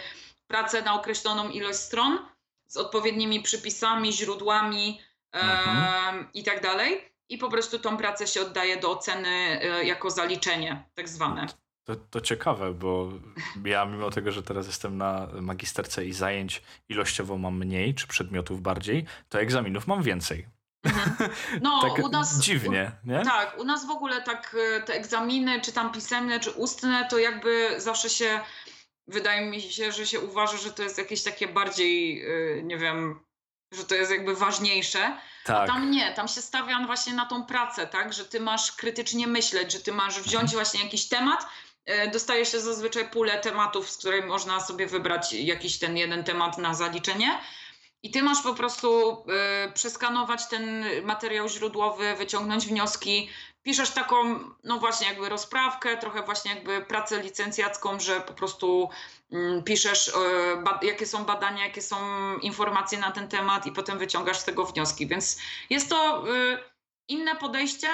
pracę na określoną ilość stron z odpowiednimi przypisami, źródłami e, Mhm. i tak dalej. I po prostu tą pracę się oddaje do oceny e, jako zaliczenie, tak zwane. To, to ciekawe, bo ja mimo tego, że teraz jestem na magisterce i zajęć ilościowo mam mniej, czy przedmiotów bardziej, to egzaminów mam więcej. Mhm. No, (laughs) tak u nas. dziwnie, nie? Tak, u nas w ogóle tak e, te egzaminy, czy tam pisemne, czy ustne, to jakby zawsze się, wydaje mi się, że się uważa, że to jest jakieś takie bardziej, e, nie wiem, że to jest jakby ważniejsze. Tak. Tam nie, tam się stawia właśnie na tą pracę, tak, że ty masz krytycznie myśleć, że ty masz wziąć Mhm. właśnie jakiś temat, e, dostaje się zazwyczaj pulę tematów, z której można sobie wybrać jakiś ten jeden temat na zaliczenie. I ty masz po prostu y, przeskanować ten materiał źródłowy, wyciągnąć wnioski. Piszesz taką, no właśnie, jakby rozprawkę, trochę właśnie jakby pracę licencjacką, że po prostu y, piszesz, y, jakie są badania, jakie są informacje na ten temat, i potem wyciągasz z tego wnioski. Więc jest to y, inne podejście.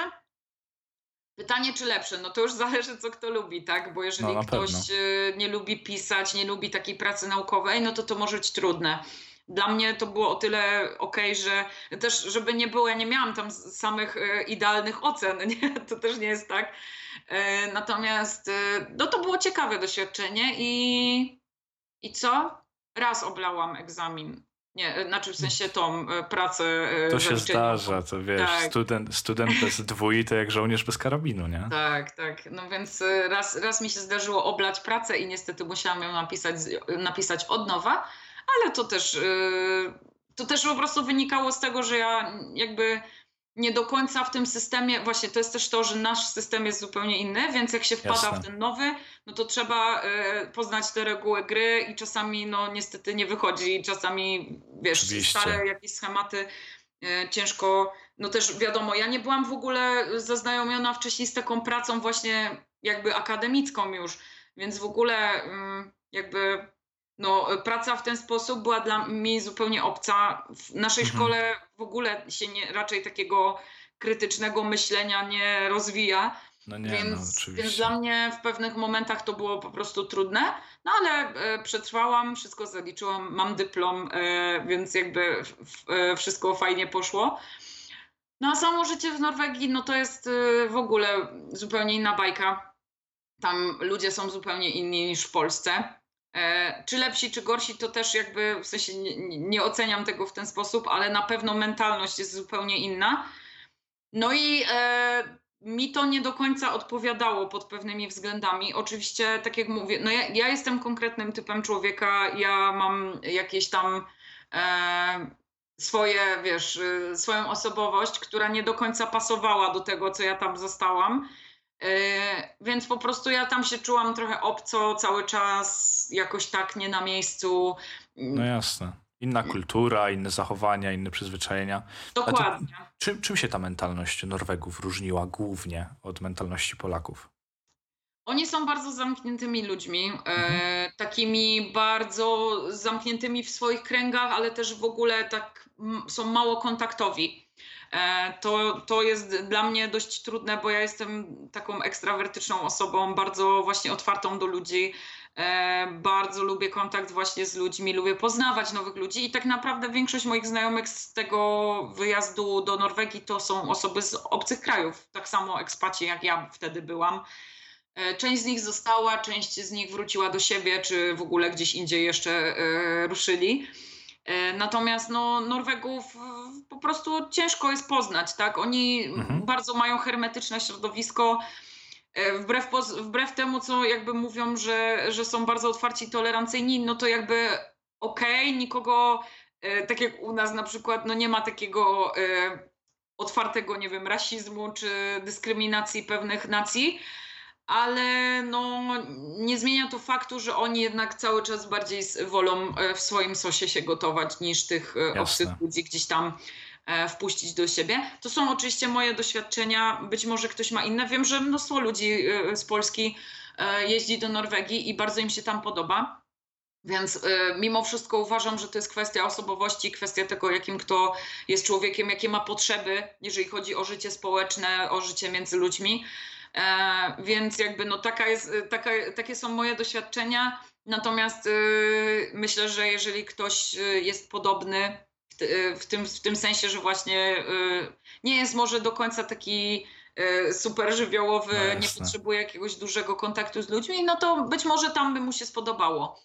Pytanie, czy lepsze? No to już zależy, co kto lubi, tak? Bo jeżeli No, ktoś y, nie lubi pisać, nie lubi takiej pracy naukowej, no to to może być trudne dla mnie to było o tyle ok, że też, żeby nie było, ja nie miałam tam samych e, idealnych ocen, (laughs) nie? to też nie jest tak. E, natomiast e, no to było ciekawe doświadczenie i, i co? Raz oblałam egzamin. Nie, znaczy w sensie tą pracę. To się zdarza, to wiesz, tak. student, student bez (laughs) dwój to jak żołnierz bez karabinu, nie? Tak, tak. No więc raz, raz mi się zdarzyło oblać pracę i niestety musiałam ją napisać, napisać od nowa ale to też, y, to też po prostu wynikało z tego, że ja jakby nie do końca w tym systemie, właśnie to jest też to, że nasz system jest zupełnie inny, więc jak się wpada Jasne. w ten nowy, no to trzeba y, poznać te reguły gry i czasami no niestety nie wychodzi, czasami wiesz, Oczywiście. stare jakieś schematy y, ciężko, no też wiadomo, ja nie byłam w ogóle zaznajomiona wcześniej z taką pracą właśnie jakby akademicką już, więc w ogóle jakby no, praca w ten sposób była dla mnie zupełnie obca. W naszej mhm. szkole w ogóle się nie, raczej takiego krytycznego myślenia nie rozwija. No nie, więc, no, więc dla mnie w pewnych momentach to było po prostu trudne, no ale e, przetrwałam, wszystko zaliczyłam, mam dyplom, e, więc jakby f, f, e, wszystko fajnie poszło. No a samo życie w Norwegii, no to jest e, w ogóle zupełnie inna bajka. Tam ludzie są zupełnie inni niż w Polsce. E, czy lepsi, czy gorsi, to też jakby w sensie nie, nie, oceniam tego w ten sposób, ale na pewno mentalność jest zupełnie inna. No i e, mi to nie do końca odpowiadało pod pewnymi względami. Oczywiście, tak jak mówię, no ja, ja jestem konkretnym typem człowieka, ja mam jakieś tam e, swoje, wiesz, e, swoją osobowość, która nie do końca pasowała do tego, co ja tam zostałam. E, więc po prostu ja tam się czułam trochę obco cały czas, jakoś tak nie na miejscu. No jasne. Inna kultura, inne zachowania, inne przyzwyczajenia. Dokładnie. To, czym, czym się ta mentalność Norwegów różniła głównie od mentalności Polaków? Oni są bardzo zamkniętymi ludźmi, e, mhm. takimi bardzo zamkniętymi w swoich kręgach, ale też w ogóle tak są mało kontaktowi. E, to, to jest dla mnie dość trudne, bo ja jestem taką ekstrawertyczną osobą, bardzo właśnie otwartą do ludzi. E, bardzo lubię kontakt właśnie z ludźmi, lubię poznawać nowych ludzi i tak naprawdę większość moich znajomych z tego wyjazdu do Norwegii to są osoby z obcych krajów, tak samo ekspaci jak ja wtedy byłam. E, część z nich została, część z nich wróciła do siebie, czy w ogóle gdzieś indziej jeszcze ruszyli. E, natomiast no, Norwegów po prostu ciężko jest poznać, tak? Oni mhm. bardzo mają hermetyczne środowisko. E, wbrew, wbrew temu, co jakby mówią, że, że są bardzo otwarci i tolerancyjni, no to jakby okej, okay, nikogo, e, tak jak u nas na przykład, no nie ma takiego otwartego, nie wiem, rasizmu czy dyskryminacji pewnych nacji, ale no, nie zmienia to faktu, że oni jednak cały czas bardziej wolą e, w swoim sosie się gotować niż tych e, obcych ludzi gdzieś tam e, wpuścić do siebie. To są oczywiście moje doświadczenia, być może ktoś ma inne. Wiem, że mnóstwo ludzi z Polski jeździ do Norwegii i bardzo im się tam podoba. Więc mimo wszystko uważam, że to jest kwestia osobowości, kwestia tego, jakim kto jest człowiekiem, jakie ma potrzeby, jeżeli chodzi o życie społeczne, o życie między ludźmi. E, więc jakby no taka jest, taka, takie są moje doświadczenia. Natomiast y, myślę, że jeżeli ktoś y, jest podobny w, y, w, tym, w tym sensie, że właśnie nie jest może do końca taki super żywiołowy, no nie potrzebuje jakiegoś dużego kontaktu z ludźmi, no to być może tam by mu się spodobało.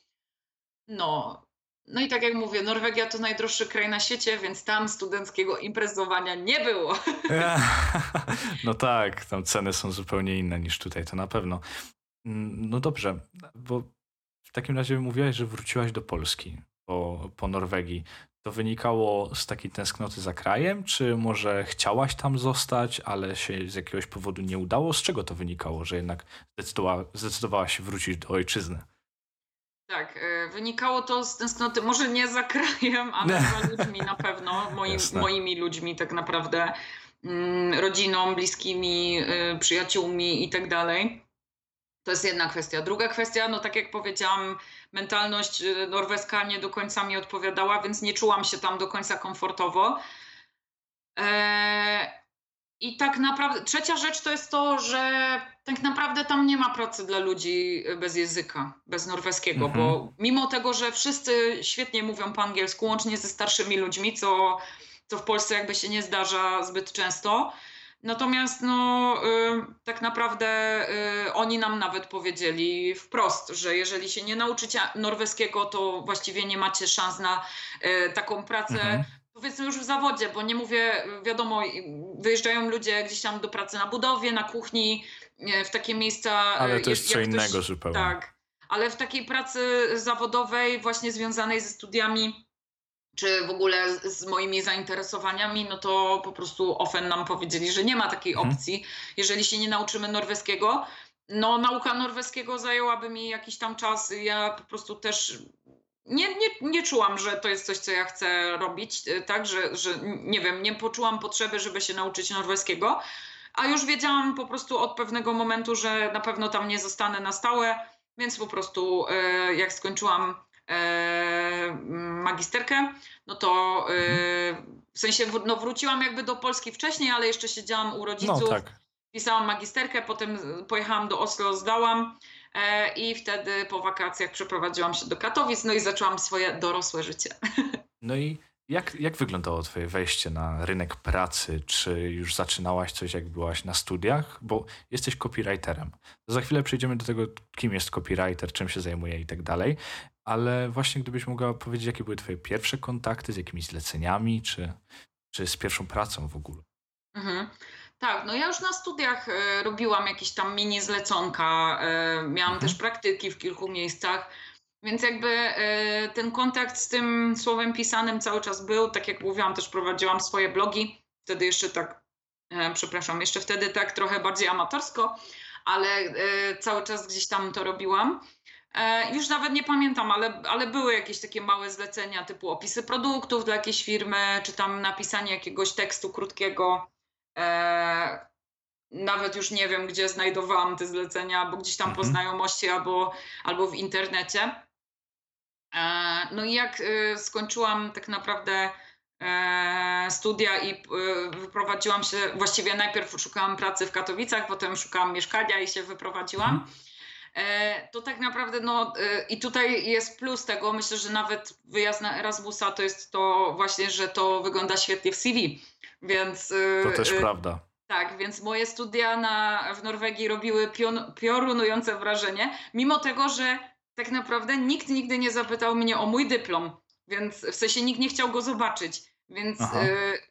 No, no i tak jak mówię, Norwegia to najdroższy kraj na świecie, więc tam studenckiego imprezowania nie było. (laughs) (laughs) No tak, tam ceny są zupełnie inne niż tutaj, to na pewno. Mm, no dobrze, bo w takim razie mówiłaś, że wróciłaś do Polski po, po Norwegii. To wynikało z takiej tęsknoty za krajem, czy może chciałaś tam zostać, ale się z jakiegoś powodu nie udało? Z czego to wynikało, że jednak zdecydowała, zdecydowałaś się wrócić do ojczyzny? Tak, e, wynikało to z tęsknoty, może nie za krajem, ale za ludźmi na pewno, moim, moimi ludźmi tak naprawdę, mm, rodziną, bliskimi, y, przyjaciółmi i tak dalej. To jest jedna kwestia. Druga kwestia, no tak jak powiedziałam, mentalność y, norweska nie do końca mi odpowiadała, więc nie czułam się tam do końca komfortowo. E, I tak naprawdę, trzecia rzecz to jest to, że tak naprawdę tam nie ma pracy dla ludzi bez języka, bez norweskiego, mhm. bo mimo tego, że wszyscy świetnie mówią po angielsku, łącznie ze starszymi ludźmi, co, co w Polsce jakby się nie zdarza zbyt często, Natomiast no, y, tak naprawdę y, oni nam nawet powiedzieli wprost, że jeżeli się nie nauczycie norweskiego, to właściwie nie macie szans na y, taką pracę. Mhm. Powiedzmy już w zawodzie, bo nie mówię, wiadomo, wyjeżdżają ludzie gdzieś tam do pracy na budowie, na kuchni, w takie miejsca. Ale to jest co innego ktoś, zupełnie. Tak, ale w takiej pracy zawodowej, właśnie związanej ze studiami, czy w ogóle z moimi zainteresowaniami, no to po prostu OFEN nam powiedzieli, że nie ma takiej mhm. opcji, jeżeli się nie nauczymy norweskiego. No, nauka norweskiego zajęłaby mi jakiś tam czas. Ja po prostu też nie, nie, nie czułam, że to jest coś, co ja chcę robić, e, tak, że, że nie wiem, nie poczułam potrzeby, żeby się nauczyć norweskiego, a już wiedziałam po prostu od pewnego momentu, że na pewno tam nie zostanę na stałe, więc po prostu e, jak skończyłam magisterkę, no to e, w sensie no wróciłam jakby do Polski wcześniej, ale jeszcze siedziałam u rodziców. No, tak. Pisałam magisterkę, potem pojechałam do Oslo, zdałam e, i wtedy po wakacjach przeprowadziłam się do Katowic, no i zaczęłam swoje dorosłe życie. (laughs) No i jak, jak wyglądało Twoje wejście na rynek pracy? Czy już zaczynałaś coś, jak byłaś na studiach? Bo jesteś copywriterem. Za chwilę przejdziemy do tego, kim jest copywriter, czym się zajmuje i tak dalej. Ale właśnie gdybyś mogła powiedzieć, jakie były Twoje pierwsze kontakty z jakimiś zleceniami, czy, czy z pierwszą pracą w ogóle? Mhm. Tak, no ja już na studiach y, robiłam jakieś tam mini zleconka, y, miałam mhm. też praktyki w kilku miejscach. Więc jakby e, ten kontakt z tym słowem pisanym cały czas był. Tak jak mówiłam, też prowadziłam swoje blogi. Wtedy jeszcze tak, e, przepraszam, jeszcze wtedy tak trochę bardziej amatorsko, ale e, cały czas gdzieś tam to robiłam. Już nawet nie pamiętam, ale, ale były jakieś takie małe zlecenia typu opisy produktów dla jakiejś firmy, czy tam napisanie jakiegoś tekstu krótkiego. Nawet już nie wiem, gdzie znajdowałam te zlecenia, bo gdzieś tam mhm. po znajomości albo, albo w internecie. E, no i jak e, skończyłam tak naprawdę e, studia i wyprowadziłam się, właściwie najpierw szukałam pracy w Katowicach, potem szukałam mieszkania i się wyprowadziłam. Mhm. To tak naprawdę, no i tutaj jest plus tego, myślę, że nawet wyjazd na Erasmusa to jest to właśnie, że to wygląda świetnie w CV, więc... To też prawda. Tak, więc moje studia na, w Norwegii robiły pion, piorunujące wrażenie, mimo tego, że tak naprawdę nikt nigdy nie zapytał mnie o mój dyplom, więc w sensie nikt nie chciał go zobaczyć. Więc y,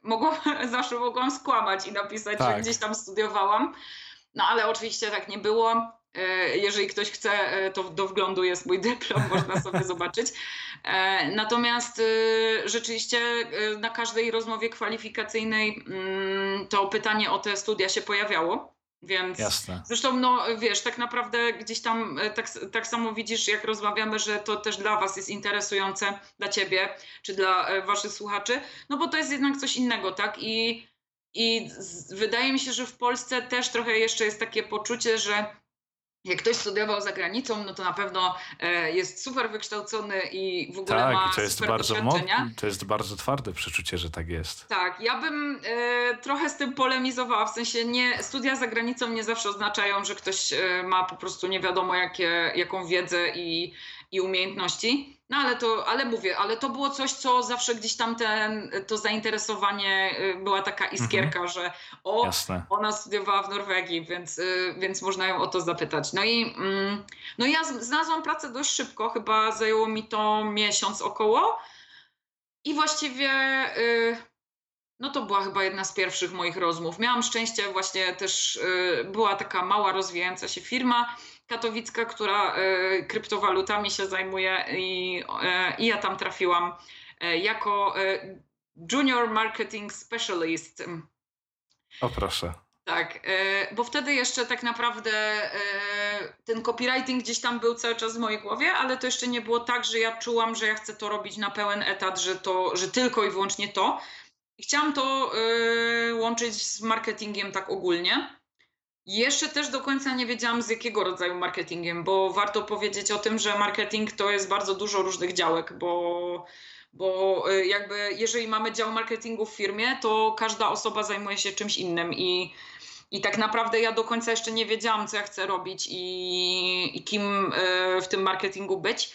mogłam, (laughs) zawsze mogłam skłamać i napisać, tak. że gdzieś tam studiowałam. No ale oczywiście tak nie było. Y, jeżeli ktoś chce, y, to do wglądu jest mój (laughs) dyplom, można sobie zobaczyć. E, natomiast rzeczywiście na każdej rozmowie kwalifikacyjnej mm, to pytanie o te studia się pojawiało. Więc Jasne. zresztą, no wiesz, tak naprawdę gdzieś tam e, tak, tak samo widzisz, jak rozmawiamy, że to też dla Was jest interesujące, dla Ciebie czy dla e, Waszych słuchaczy, no bo to jest jednak coś innego, tak? I, i z, wydaje mi się, że w Polsce też trochę jeszcze jest takie poczucie, że jak ktoś studiował za granicą, no to na pewno e, jest super wykształcony i w ogóle tak, ma to jest super bardzo doświadczenia. To jest bardzo twarde przeczucie, że tak jest. Tak, ja bym e, trochę z tym polemizowała, w sensie nie, studia za granicą nie zawsze oznaczają, że ktoś e, ma po prostu nie wiadomo jakie, jaką wiedzę i, i umiejętności. No ale to, ale mówię, ale to było coś, co zawsze gdzieś tam ten, to zainteresowanie y, była taka mhm. iskierka, mhm. że o, Jasne. ona studiowała w Norwegii, więc, y, więc można ją o to zapytać. No i mm, no ja znalazłam pracę dość szybko, chyba zajęło mi to miesiąc około i właściwie y, no to była chyba jedna z pierwszych moich rozmów. Miałam szczęście, właśnie też była taka mała, rozwijająca się firma, katowicka, która e, kryptowalutami się zajmuje i, e, i ja tam trafiłam e, jako junior marketing specialist. O proszę. Tak, bo wtedy jeszcze tak naprawdę ten copywriting gdzieś tam był cały czas w mojej głowie, ale to jeszcze nie było tak, że ja czułam, że ja chcę to robić na pełen etat, że, to, że tylko i wyłącznie to. I chciałam to łączyć z marketingiem tak ogólnie. Jeszcze też do końca nie wiedziałam z jakiego rodzaju marketingiem, bo warto powiedzieć o tym, że marketing to jest bardzo dużo różnych działek, bo bo jakby jeżeli mamy dział marketingu w firmie, to każda osoba zajmuje się czymś innym i i tak naprawdę ja do końca jeszcze nie wiedziałam, co ja chcę robić i, i kim e, w tym marketingu być.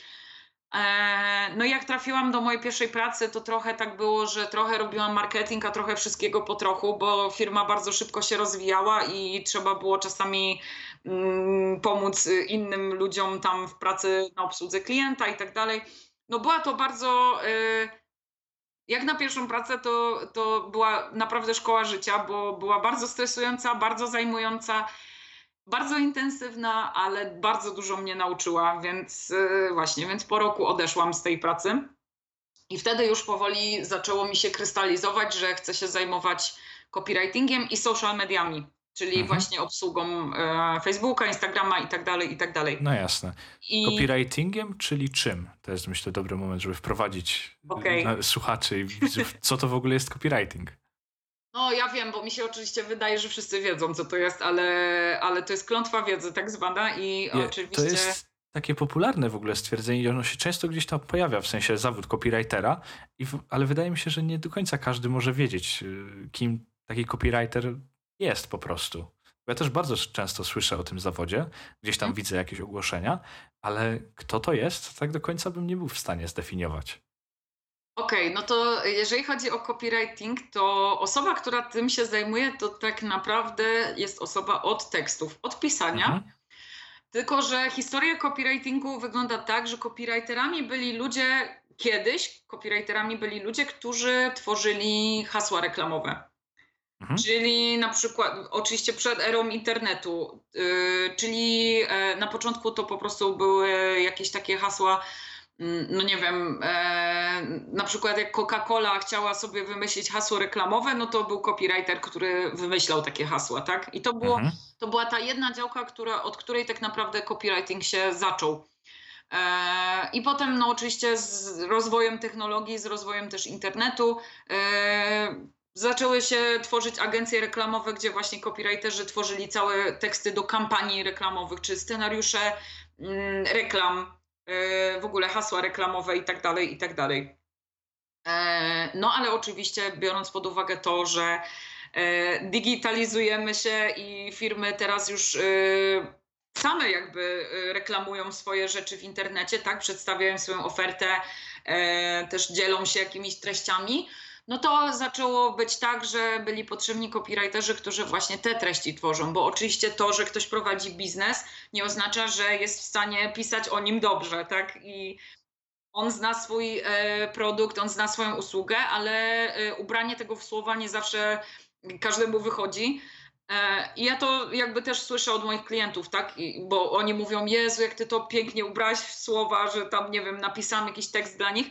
E, no jak trafiłam do mojej pierwszej pracy, to trochę tak było, że trochę robiłam marketing, a trochę wszystkiego po trochu, bo firma bardzo szybko się rozwijała i trzeba było czasami mm, pomóc innym ludziom tam w pracy na obsłudze klienta i tak dalej. No była to bardzo. Y, jak na pierwszą pracę, to, to była naprawdę szkoła życia, bo była bardzo stresująca, bardzo zajmująca, bardzo intensywna, ale bardzo dużo mnie nauczyła, więc yy, właśnie, więc po roku odeszłam z tej pracy. I wtedy już powoli zaczęło mi się krystalizować, że chcę się zajmować copywritingiem i social mediami czyli mhm. właśnie obsługą e, Facebooka, Instagrama i tak dalej, i tak dalej. No jasne. I... Copywritingiem, czyli czym? To jest myślę dobry moment, żeby wprowadzić okay. słuchaczy i widzów, co to w ogóle jest copywriting. No ja wiem, bo mi się oczywiście wydaje, że wszyscy wiedzą, co to jest, ale, ale to jest klątwa wiedzy tak zwana i Je, oczywiście... To jest takie popularne w ogóle stwierdzenie i ono się często gdzieś tam pojawia, w sensie zawód copywritera, i w, ale wydaje mi się, że nie do końca każdy może wiedzieć, y, kim taki copywriter jest po prostu. Ja też bardzo często słyszę o tym zawodzie, gdzieś tam hmm. widzę jakieś ogłoszenia, ale kto to jest, tak do końca bym nie był w stanie zdefiniować. Okej, okay, no to jeżeli chodzi o copywriting, to osoba, która tym się zajmuje, to tak naprawdę jest osoba od tekstów, od pisania. Mhm. Tylko, że historia copywritingu wygląda tak, że copywriterami byli ludzie kiedyś, copywriterami byli ludzie, którzy tworzyli hasła reklamowe. Mhm. Czyli na przykład, oczywiście przed erą internetu, yy, czyli yy, na początku to po prostu były jakieś takie hasła, no nie wiem, e, na przykład jak Coca-Cola chciała sobie wymyślić hasło reklamowe, no to był copywriter, który wymyślał takie hasła, tak? I to, było, mhm. to była ta jedna działka, która, od której tak naprawdę copywriting się zaczął. E, I potem, no oczywiście, z rozwojem technologii, z rozwojem też internetu, e, zaczęły się tworzyć agencje reklamowe, gdzie właśnie copywriterzy tworzyli całe teksty do kampanii reklamowych, czy scenariusze mm, reklam, w ogóle hasła reklamowe i tak dalej, i tak dalej. E, no ale oczywiście biorąc pod uwagę to, że e, digitalizujemy się i firmy teraz już same jakby reklamują swoje rzeczy w internecie, tak, przedstawiają swoją ofertę, też dzielą się jakimiś treściami, no to zaczęło być tak, że byli potrzebni copywriterzy, którzy właśnie te treści tworzą, bo oczywiście to, że ktoś prowadzi biznes, nie oznacza, że jest w stanie pisać o nim dobrze, tak? I on zna swój e, produkt, on zna swoją usługę, ale e, ubranie tego w słowa nie zawsze każdemu wychodzi. E, I ja to jakby też słyszę od moich klientów, tak? I, bo oni mówią, Jezu, jak ty to pięknie ubrałaś w słowa, że tam, nie wiem, napisałam jakiś tekst dla nich.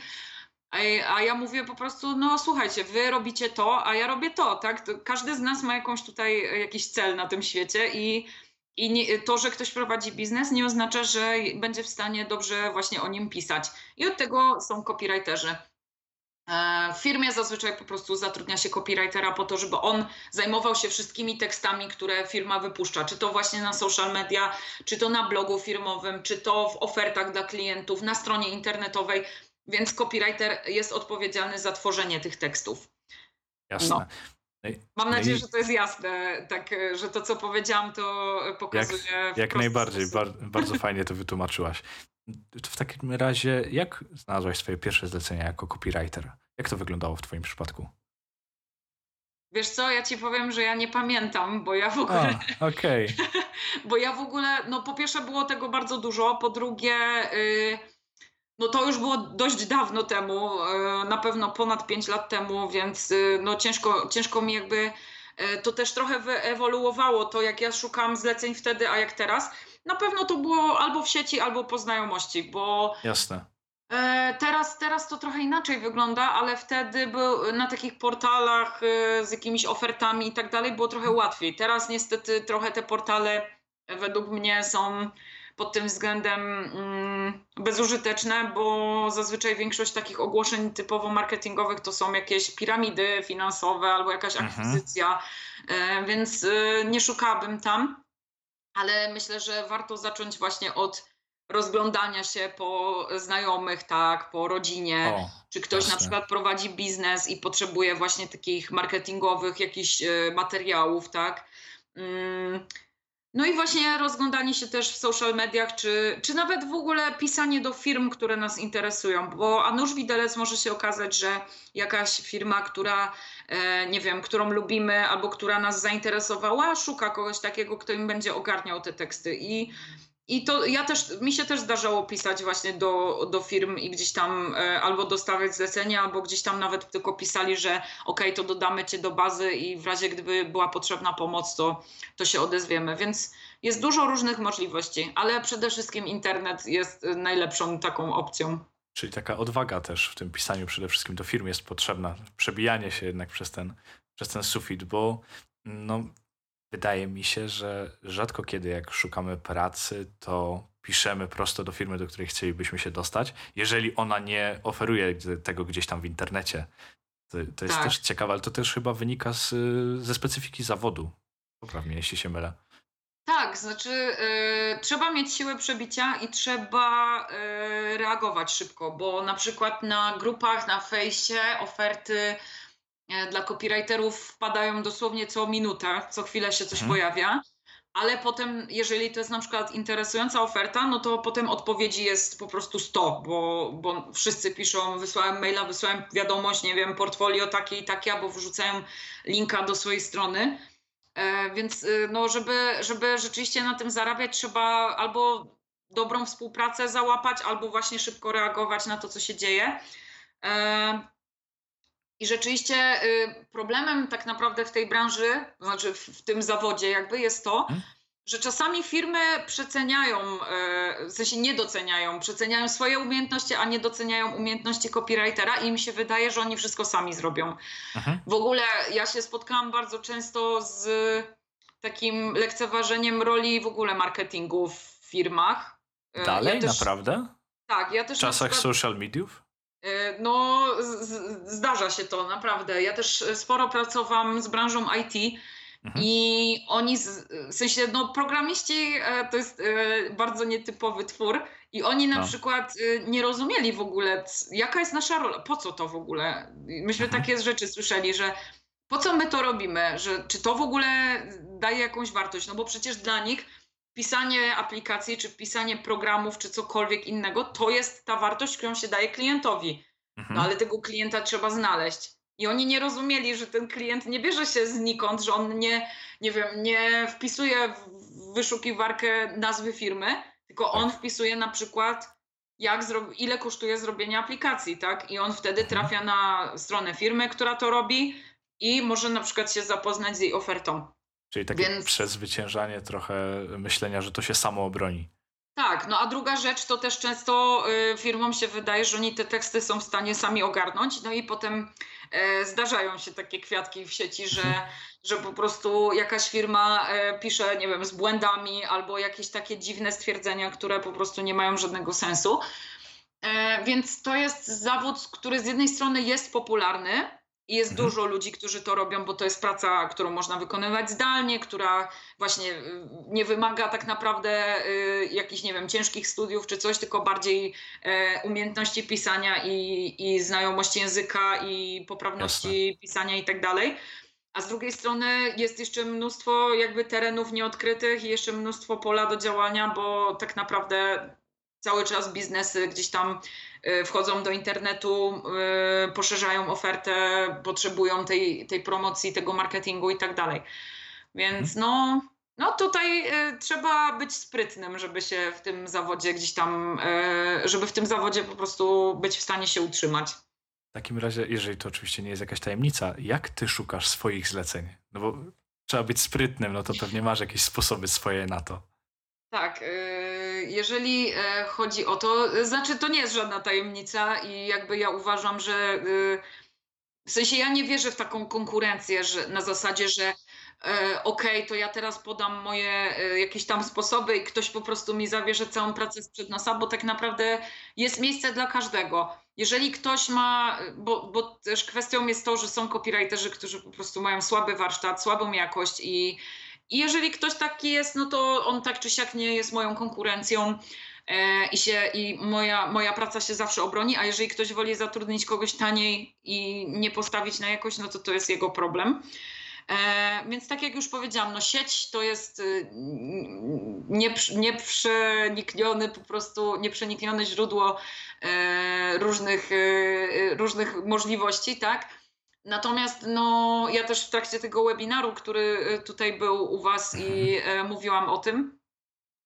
A ja mówię po prostu, no słuchajcie, wy robicie to, a ja robię to, tak? Każdy z nas ma jakąś tutaj e, jakiś cel na tym świecie i, i nie, to, że ktoś prowadzi biznes nie oznacza, że będzie w stanie dobrze właśnie o nim pisać. I od tego są copywriterzy. E, w firmie zazwyczaj po prostu zatrudnia się copywritera po to, żeby on zajmował się wszystkimi tekstami, które firma wypuszcza, czy to właśnie na social media, czy to na blogu firmowym, czy to w ofertach dla klientów, na stronie internetowej. Więc copywriter jest odpowiedzialny za tworzenie tych tekstów. Jasne. No. Mam no nadzieję, że to jest jasne, tak, że to, co powiedziałam, to pokazuje. Jak, jak najbardziej, bar, bardzo (laughs) fajnie to wytłumaczyłaś. W takim razie, jak znalazłaś swoje pierwsze zlecenia jako copywriter? Jak to wyglądało w Twoim przypadku? Wiesz co, ja ci powiem, że ja nie pamiętam, bo ja w ogóle. Okej. Okay. (laughs) bo ja w ogóle, no po pierwsze było tego bardzo dużo, po drugie. Yy, no to już było dość dawno temu, e, na pewno ponad 5 lat temu, więc e, no ciężko, ciężko mi jakby e, to też trochę wyewoluowało, to jak ja szukałam zleceń wtedy, a jak teraz. Na pewno to było albo w sieci, albo po znajomości, bo Jasne. Teraz, teraz to trochę inaczej wygląda, ale wtedy był na takich portalach z jakimiś ofertami i tak dalej było trochę łatwiej. Teraz niestety trochę te portale według mnie są pod tym względem mm, bezużyteczne, bo zazwyczaj większość takich ogłoszeń typowo marketingowych to są jakieś piramidy finansowe albo jakaś Mhm. akwizycja, e, więc e, nie szukałabym tam, ale myślę, że warto zacząć właśnie od rozglądania się po znajomych, tak, po rodzinie. O, Czy ktoś na jasne. przykład prowadzi biznes i potrzebuje właśnie takich marketingowych jakichś e, materiałów, tak? Mm, No i właśnie rozglądanie się też w social mediach, czy, czy nawet w ogóle pisanie do firm, które nas interesują, bo a nuż widelec może się okazać, że jakaś firma, która, e, nie wiem, którą lubimy albo która nas zainteresowała, szuka kogoś takiego, kto im będzie ogarniał te teksty. I i to ja też, mi się też zdarzało pisać właśnie do, do firm i gdzieś tam e, albo dostawać zlecenia, albo gdzieś tam nawet tylko pisali, że okej, to dodamy cię do bazy i w razie gdyby była potrzebna pomoc, to, to się odezwiemy. Więc jest dużo różnych możliwości, ale przede wszystkim internet jest najlepszą taką opcją. Czyli taka odwaga też w tym pisaniu przede wszystkim do firm jest potrzebna. Przebijanie się jednak przez ten, przez ten sufit, bo no, wydaje mi się, że rzadko kiedy jak szukamy pracy, to piszemy prosto do firmy, do której chcielibyśmy się dostać, jeżeli ona nie oferuje tego gdzieś tam w internecie. To, to jest Tak. też ciekawe, ale to też chyba wynika z, y, ze specyfiki zawodu. Poprawnie, jeśli się mylę. Tak, znaczy e, trzeba mieć siłę przebicia i trzeba e, reagować szybko, bo na przykład na grupach, na fejsie oferty dla copywriterów wpadają dosłownie co minutę, co chwilę się coś Mhm. pojawia, ale potem, jeżeli to jest na przykład interesująca oferta, no to potem odpowiedzi jest po prostu 100, bo, bo wszyscy piszą, wysłałem maila, wysłałem wiadomość, nie wiem, portfolio takie i takie, albo wrzucają linka do swojej strony. E, Więc y, no, żeby, żeby rzeczywiście na tym zarabiać, trzeba albo dobrą współpracę załapać, albo właśnie szybko reagować na to, co się dzieje. E, I rzeczywiście y, problemem tak naprawdę w tej branży, to znaczy w, tym zawodzie jakby jest to, Mhm. że czasami firmy przeceniają, e, w sensie nie doceniają, przeceniają swoje umiejętności, a nie doceniają umiejętności copywritera i im się wydaje, że oni wszystko sami zrobią. Mhm. W ogóle ja się spotkałam bardzo często z takim lekceważeniem roli w ogóle marketingu w firmach. E, Dalej, ja też, naprawdę? Tak, ja też W czasach przykład- social mediów? E, No, zdarza się to naprawdę. Ja też sporo pracowałam z branżą IT Mhm. i oni, z, w sensie, no, programiści e, to jest e, bardzo nietypowy twór i oni na No. przykład e, nie rozumieli w ogóle, jaka jest nasza rola, po co to w ogóle. Myśmy Mhm. takie rzeczy słyszeli, że po co my to robimy, że czy to w ogóle daje jakąś wartość, no bo przecież dla nich pisanie aplikacji, czy pisanie programów, czy cokolwiek innego, to jest ta wartość, którą się daje klientowi. Mhm. No ale tego klienta trzeba znaleźć. I oni nie rozumieli, że ten klient nie bierze się znikąd, że on nie, nie wiem, nie wpisuje w wyszukiwarkę nazwy firmy, tylko on Tak. wpisuje na przykład jak ile kosztuje zrobienie aplikacji, tak? I on wtedy Mhm. trafia na stronę firmy, która to robi i może na przykład się zapoznać z jej ofertą. Czyli takie Więc- przezwyciężanie trochę myślenia, że to się samo obroni. Tak, no a druga rzecz to też często y, firmom się wydaje, że oni te teksty są w stanie sami ogarnąć, no i potem e, zdarzają się takie kwiatki w sieci, że, że po prostu jakaś firma e, pisze, nie wiem, z błędami albo jakieś takie dziwne stwierdzenia, które po prostu nie mają żadnego sensu. E, więc to jest zawód, który z jednej strony jest popularny i jest Mhm. dużo ludzi, którzy to robią, bo to jest praca, którą można wykonywać zdalnie, która właśnie y, nie wymaga tak naprawdę y, jakichś, nie wiem, ciężkich studiów czy coś, tylko bardziej e, umiejętności pisania i, i znajomości języka i poprawności pisania i tak dalej. A z drugiej strony jest jeszcze mnóstwo jakby terenów nieodkrytych i jeszcze mnóstwo pola do działania, bo tak naprawdę cały czas biznesy gdzieś tam y, wchodzą do internetu, y, poszerzają ofertę, potrzebują tej, tej promocji, tego marketingu i tak dalej. Więc no, no tutaj y, trzeba być sprytnym, żeby się w tym zawodzie gdzieś tam, żeby w tym zawodzie po prostu być w stanie się utrzymać. W takim razie, jeżeli to oczywiście nie jest jakaś tajemnica, jak ty szukasz swoich zleceń? No bo trzeba być sprytnym, no to pewnie masz jakieś sposoby swoje na to. Tak, y, jeżeli e, chodzi o to, znaczy to nie jest żadna tajemnica i jakby ja uważam, że y, w sensie ja nie wierzę w taką konkurencję, że na zasadzie, że e, okej, okay, to ja teraz podam moje e, jakieś tam sposoby i ktoś po prostu mi zabierze całą pracę sprzed nosa, bo tak naprawdę jest miejsce dla każdego. Jeżeli ktoś ma, bo, bo też kwestią jest to, że są copywriterzy, którzy po prostu mają słaby warsztat, słabą jakość i, i jeżeli ktoś taki jest, no to on tak czy siak nie jest moją konkurencją e, i, się, i moja, moja praca się zawsze obroni, a jeżeli ktoś woli zatrudnić kogoś taniej i nie postawić na jakość, no to to jest jego problem. E, więc tak jak już powiedziałam, no sieć to jest y, nieprzenikniony, po prostu nieprzeniknione źródło e, różnych, y, różnych możliwości, tak? Natomiast no, ja też w trakcie tego webinaru, który y, tutaj był u Was i mhm. e, mówiłam o tym,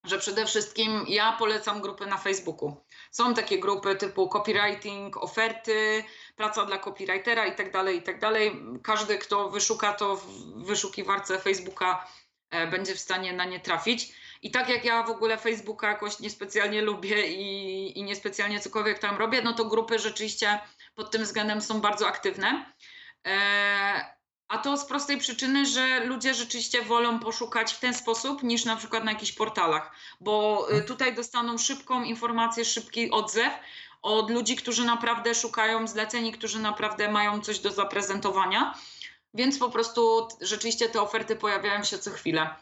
że przede wszystkim ja polecam grupy na Facebooku. Są takie grupy typu copywriting, oferty, praca dla copywritera i tak dalej, i tak dalej. Każdy, kto wyszuka to w wyszukiwarce Facebooka, e, będzie w stanie na nie trafić. I tak jak ja w ogóle Facebooka jakoś niespecjalnie lubię i, i niespecjalnie cokolwiek tam robię, no to grupy rzeczywiście pod tym względem są bardzo aktywne. E, a to z prostej przyczyny, że ludzie rzeczywiście wolą poszukać w ten sposób niż na przykład na jakichś portalach, bo y, mhm. tutaj dostaną szybką informację, szybki odzew od ludzi, którzy naprawdę szukają zleceń, którzy naprawdę mają coś do zaprezentowania. Więc po prostu rzeczywiście te oferty pojawiają się co chwilę.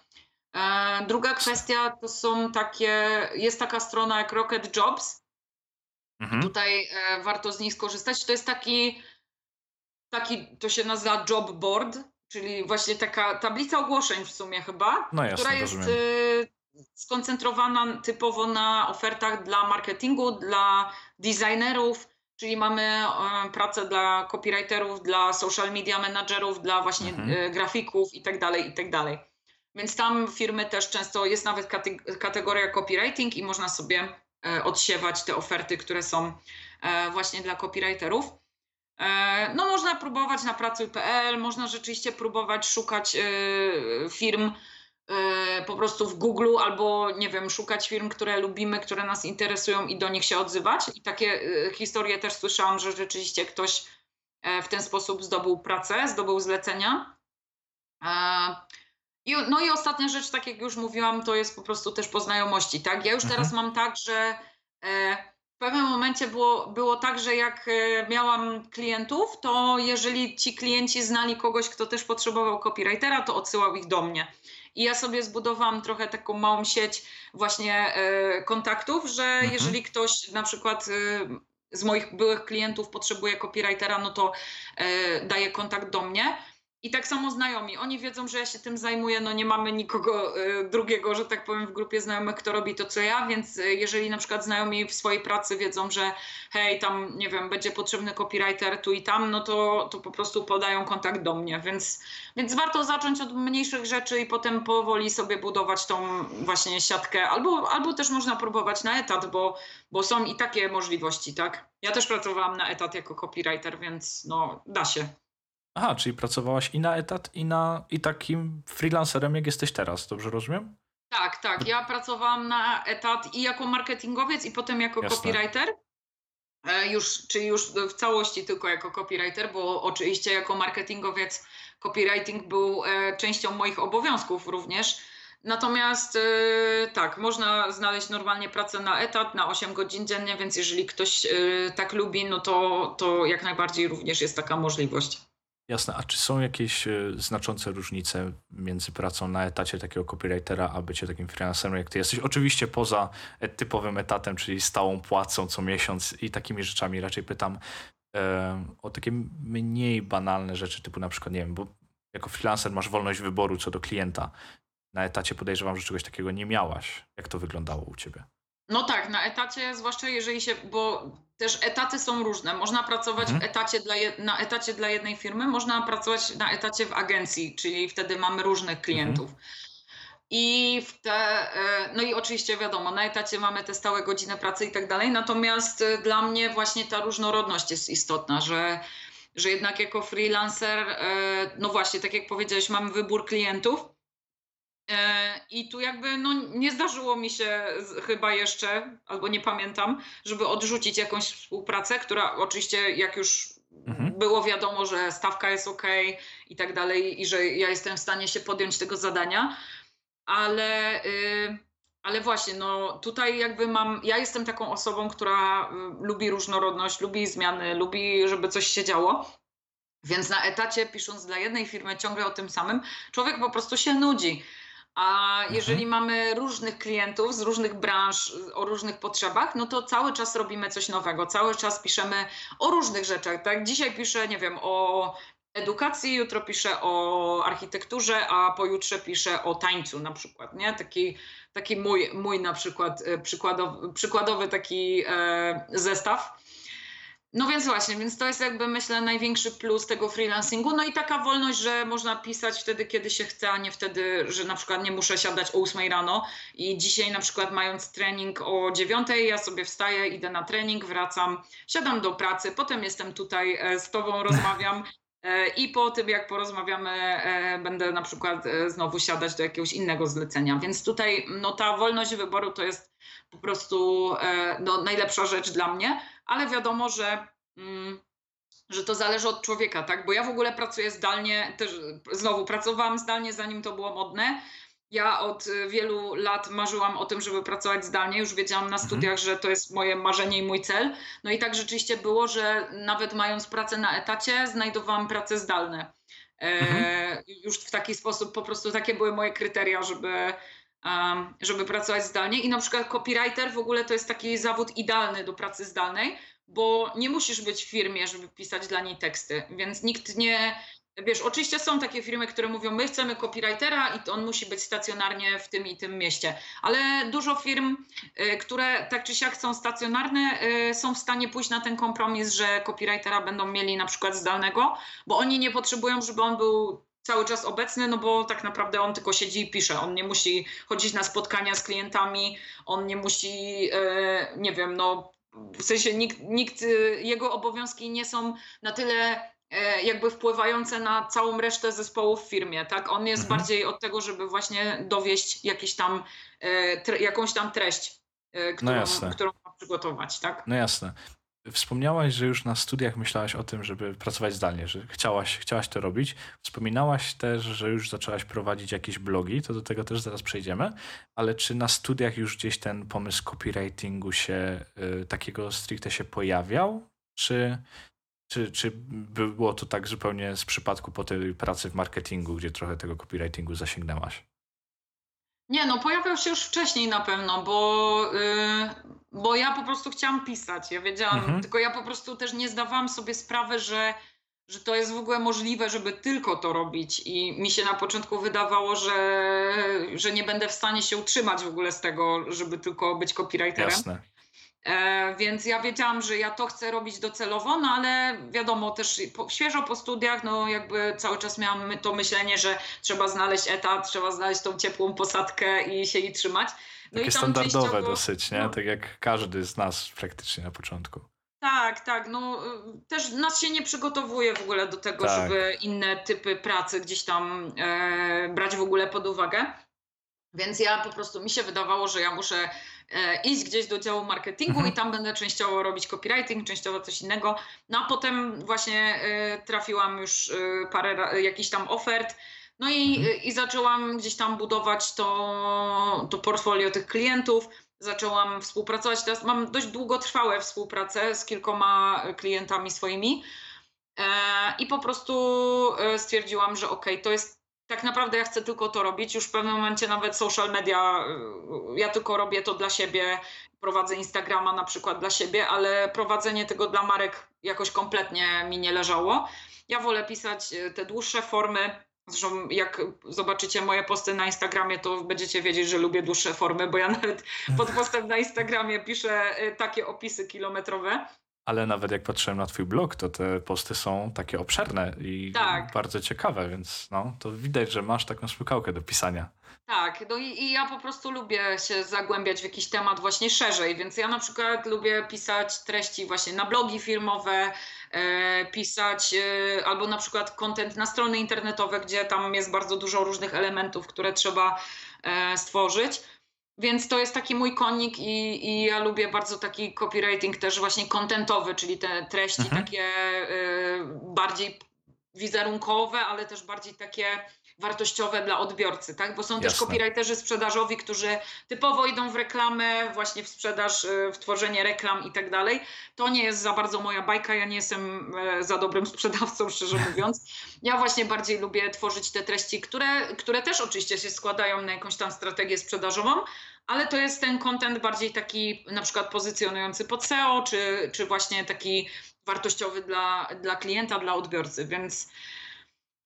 E, druga kwestia to są takie, jest taka strona jak Rocket Jobs. Mhm. Tutaj e, warto z niej skorzystać. To jest taki taki, to się nazywa job board, czyli właśnie taka tablica ogłoszeń w sumie chyba, no jasne, która jest y, skoncentrowana typowo na ofertach dla marketingu, dla designerów, czyli mamy y, pracę dla copywriterów, dla social media managerów, dla właśnie mhm. y, grafików i tak dalej, i tak. Więc tam firmy też często jest nawet kategoria copywriting i można sobie y, odsiewać te oferty, które są y, właśnie dla copywriterów. E, no można próbować na pracuj.pl, można rzeczywiście próbować szukać e, firm e, po prostu w Google albo nie wiem, szukać firm, które lubimy, które nas interesują i do nich się odzywać. I takie historie też słyszałam, że rzeczywiście ktoś w ten sposób zdobył pracę, zdobył zlecenia. No i ostatnia rzecz, tak jak już mówiłam, to jest po prostu też po znajomości, tak? Ja już mhm. teraz mam tak, że pewnym momencie było, było tak, że jak e, miałam klientów, to jeżeli ci klienci znali kogoś, kto też potrzebował copywritera, to odsyłał ich do mnie. I ja sobie zbudowałam trochę taką małą sieć właśnie e, kontaktów, że mhm. jeżeli ktoś na przykład e, z moich byłych klientów potrzebuje copywritera, no to daje kontakt do mnie. I tak samo znajomi. Oni wiedzą, że ja się tym zajmuję. No nie mamy nikogo y, drugiego, że tak powiem, w grupie znajomych, kto robi to, co ja, więc y, jeżeli na przykład znajomi w swojej pracy wiedzą, że hej, tam, nie wiem, będzie potrzebny copywriter tu i tam, no to, to po prostu podają kontakt do mnie. Więc, więc warto zacząć od mniejszych rzeczy i potem powoli sobie budować tą właśnie siatkę. Albo, albo też można próbować na etat, bo, bo są i takie możliwości, tak? Ja też pracowałam na etat jako copywriter, więc no da się. Aha, czyli pracowałaś i na etat, i, na, i takim freelancerem, jak jesteś teraz, dobrze rozumiem? Tak, tak. Ja pracowałam na etat i jako marketingowiec, i potem jako Jasne. copywriter. E, już, czyli już w całości tylko jako copywriter, bo oczywiście jako marketingowiec copywriting był e, częścią moich obowiązków również. Natomiast e, tak, można znaleźć normalnie pracę na etat, na 8 godzin dziennie, więc jeżeli ktoś tak lubi, no to, to jak najbardziej również jest taka możliwość. Jasne, a czy są jakieś e, znaczące różnice między pracą na etacie takiego copywritera, a bycie takim freelancerem, jak ty jesteś? Oczywiście poza e, typowym etatem, czyli stałą płacą co miesiąc i takimi rzeczami. Raczej pytam e, o takie mniej banalne rzeczy, typu na przykład, nie wiem, bo jako freelancer masz wolność wyboru co do klienta. Na etacie podejrzewam, że czegoś takiego nie miałaś. Jak to wyglądało u ciebie? No tak, na etacie, zwłaszcza jeżeli się, bo też etaty są różne. Można pracować mhm. etacie dla na etacie dla jednej firmy, można pracować na etacie w agencji, czyli wtedy mamy różnych klientów. Mhm. I w te, e, no i oczywiście wiadomo, na etacie mamy te stałe godziny pracy i tak dalej, natomiast e, dla mnie właśnie ta różnorodność jest istotna, że, że jednak jako freelancer, e, no właśnie, tak jak powiedziałeś, mamy wybór klientów, I tu jakby no, nie zdarzyło mi się chyba jeszcze, albo nie pamiętam, żeby odrzucić jakąś współpracę, która oczywiście jak już mhm. było wiadomo, że stawka jest ok i tak dalej, i że ja jestem w stanie się podjąć tego zadania, ale, yy, ale właśnie, no tutaj jakby mam, ja jestem taką osobą, która y, lubi różnorodność, lubi zmiany, lubi, żeby coś się działo. Więc na etacie, pisząc dla jednej firmy ciągle o tym samym, człowiek po prostu się nudzi. A mhm. jeżeli mhm. mamy różnych klientów z różnych branż, o różnych potrzebach, no to cały czas robimy coś nowego, cały czas piszemy o różnych rzeczach. Tak, dzisiaj piszę, nie wiem, o edukacji, jutro piszę o architekturze, a pojutrze piszę o tańcu na przykład, nie? Taki, taki mój, mój na przykład e, przykładowy, przykładowy taki e, zestaw. No więc właśnie, więc to jest jakby myślę największy plus tego freelancingu. No i taka wolność, że można pisać wtedy, kiedy się chce, a nie wtedy, że na przykład nie muszę siadać o 8 rano i dzisiaj na przykład mając trening o 9, ja sobie wstaję, idę na trening, wracam, siadam do pracy, potem jestem tutaj e, z tobą, (laughs) rozmawiam e, i po tym jak porozmawiamy e, będę na przykład znowu siadać do jakiegoś innego zlecenia. Więc tutaj no ta wolność wyboru to jest po prostu no, najlepsza rzecz dla mnie ale wiadomo, że, mm, że to zależy od człowieka, tak? Bo ja w ogóle pracuję zdalnie, też znowu pracowałam zdalnie, zanim to było modne. Ja od wielu lat marzyłam o tym, żeby pracować zdalnie. Już wiedziałam na mhm. studiach, że to jest moje marzenie i mój cel. No i tak rzeczywiście było, że nawet mając pracę na etacie, znajdowałam pracę zdalne. E, mhm. już w taki sposób, po prostu takie były moje kryteria, żeby, żeby pracować zdalnie. I na przykład copywriter w ogóle to jest taki zawód idealny do pracy zdalnej, bo nie musisz być w firmie, żeby pisać dla niej teksty, więc nikt nie. Wiesz, oczywiście są takie firmy, które mówią, my chcemy copywritera i on musi być stacjonarnie w tym i tym mieście, ale dużo firm, y, które tak czy siak są stacjonarne, y, są w stanie pójść na ten kompromis, że copywritera będą mieli na przykład zdalnego, bo oni nie potrzebują, żeby on był cały czas obecny, no bo tak naprawdę on tylko siedzi i pisze. On nie musi chodzić na spotkania z klientami, on nie musi, e, nie wiem, no w sensie nikt, nikt, e, jego obowiązki nie są na tyle e, jakby wpływające na całą resztę zespołu w firmie, tak? On jest mhm. bardziej od tego, żeby właśnie dowieść jakiś tam, tre, jakąś tam treść, którą, no którą ma przygotować, tak? No jasne. Wspomniałaś, że już na studiach myślałaś o tym, żeby pracować zdalnie, że chciałaś, chciałaś to robić. Wspominałaś też, że już zaczęłaś prowadzić jakieś blogi, to do tego też zaraz przejdziemy, ale czy na studiach już gdzieś ten pomysł copywritingu się, y, takiego stricte się pojawiał? Czy, czy, czy było to tak zupełnie z przypadku po tej pracy w marketingu, gdzie trochę tego copywritingu zasięgnęłaś? Nie, no pojawiał się już wcześniej na pewno, bo, yy, bo ja po prostu chciałam pisać. Ja wiedziałam, mhm. tylko ja po prostu też nie zdawałam sobie sprawy, że, że to jest w ogóle możliwe, żeby tylko to robić. I mi się na początku wydawało, że, że nie będę w stanie się utrzymać w ogóle z tego, żeby tylko być copywriterem. Jasne. E, więc ja wiedziałam, że ja to chcę robić docelowo, no ale wiadomo, też po, świeżo po studiach, no jakby cały czas miałam to myślenie, że trzeba znaleźć etat, trzeba znaleźć tą ciepłą posadkę i się jej trzymać. No Takie i standardowe częściowo, dosyć, nie? No, tak jak każdy z nas praktycznie na początku. Tak, tak. No, też nas się nie przygotowuje w ogóle do tego, tak. żeby inne typy pracy gdzieś tam e, brać w ogóle pod uwagę. Więc ja po prostu mi się wydawało, że ja muszę E, iść gdzieś do działu marketingu mhm. i tam będę częściowo robić copywriting, częściowo coś innego. No a potem właśnie e, trafiłam już e, parę jakichś tam ofert. No i, mhm. i zaczęłam gdzieś tam budować to, to portfolio tych klientów. Zaczęłam współpracować. Teraz mam dość długotrwałe współpracę z kilkoma klientami swoimi. I po prostu stwierdziłam, że ok, to jest tak naprawdę ja chcę tylko to robić. Już w pewnym momencie nawet social media, y, ja tylko robię to dla siebie, prowadzę Instagrama na przykład dla siebie, ale prowadzenie tego dla marek jakoś kompletnie mi nie leżało. Ja wolę pisać y, te dłuższe formy. Zresztą jak zobaczycie moje posty na Instagramie, to będziecie wiedzieć, że lubię dłuższe formy, bo ja (laughs) nawet pod (laughs) postem na Instagramie piszę y, takie opisy kilometrowe Ale nawet jak patrzyłem na twój blog, to te posty są takie obszerne i Tak. bardzo ciekawe, więc no, to widać, że masz taką smykałkę do pisania. Tak, no i, i ja po prostu lubię się zagłębiać w jakiś temat właśnie szerzej, więc ja na przykład lubię pisać treści właśnie na blogi firmowe, e, pisać e, albo na przykład content na strony internetowe, gdzie tam jest bardzo dużo różnych elementów, które trzeba e, stworzyć. Więc to jest taki mój konik i, i ja lubię bardzo taki copywriting też właśnie contentowy, czyli te treści Mhm. takie e, bardziej wizerunkowe, ale też bardziej takie wartościowe dla odbiorcy, tak? Bo są też Jasne. copywriterzy sprzedażowi, którzy typowo idą w reklamę, właśnie w sprzedaż, y, w tworzenie reklam i tak dalej. To nie jest za bardzo moja bajka, ja nie jestem e, za dobrym sprzedawcą, szczerze (laughs) mówiąc. Ja właśnie bardziej lubię tworzyć te treści, które, które też oczywiście się składają na jakąś tam strategię sprzedażową, ale to jest ten content bardziej taki na przykład pozycjonujący pod SEO, czy, czy właśnie taki wartościowy dla, dla klienta, dla odbiorcy, więc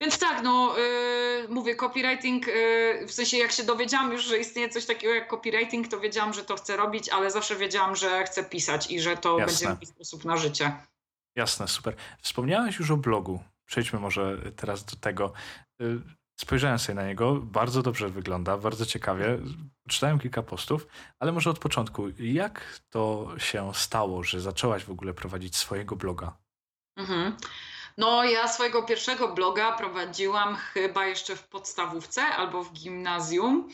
więc tak, no yy, mówię, copywriting, yy, w sensie jak się dowiedziałam już, że istnieje coś takiego jak copywriting, to wiedziałam, że to chcę robić, ale zawsze wiedziałam, że chcę pisać i że to Jasne. będzie mój sposób na życie. Jasne, super. Wspomniałeś już o blogu. Przejdźmy może teraz do tego. Y, Spojrzałem sobie na niego, bardzo dobrze wygląda, bardzo ciekawie. Czytałem kilka postów, ale może od początku. Jak to się stało, że zaczęłaś w ogóle prowadzić swojego bloga? Mhm. No, ja swojego pierwszego bloga prowadziłam chyba jeszcze w podstawówce albo w gimnazjum.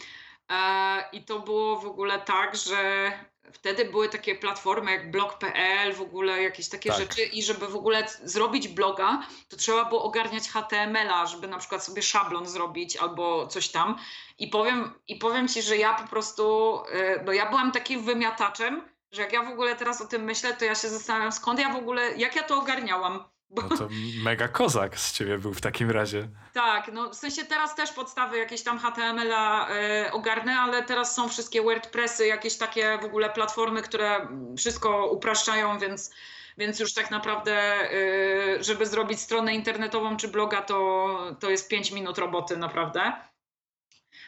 E, I to było w ogóle tak, że wtedy były takie platformy jak blog.pl, w ogóle jakieś takie Tak. rzeczy. I żeby w ogóle zrobić bloga, to trzeba było ogarniać HTML-a, żeby na przykład sobie szablon zrobić albo coś tam. I powiem, i powiem ci, że ja po prostu, no ja byłam takim wymiataczem, że jak ja w ogóle teraz o tym myślę, to ja się zastanawiam, skąd ja w ogóle, jak ja to ogarniałam. Bo No to mega kozak z ciebie był w takim razie. tak, no w sensie teraz też podstawy jakieś tam HTML-a e, ogarnę, ale teraz są wszystkie WordPressy, jakieś takie w ogóle platformy, które wszystko upraszczają, więc, więc już tak naprawdę, e, żeby zrobić stronę internetową czy bloga, to, to jest 5 minut roboty naprawdę.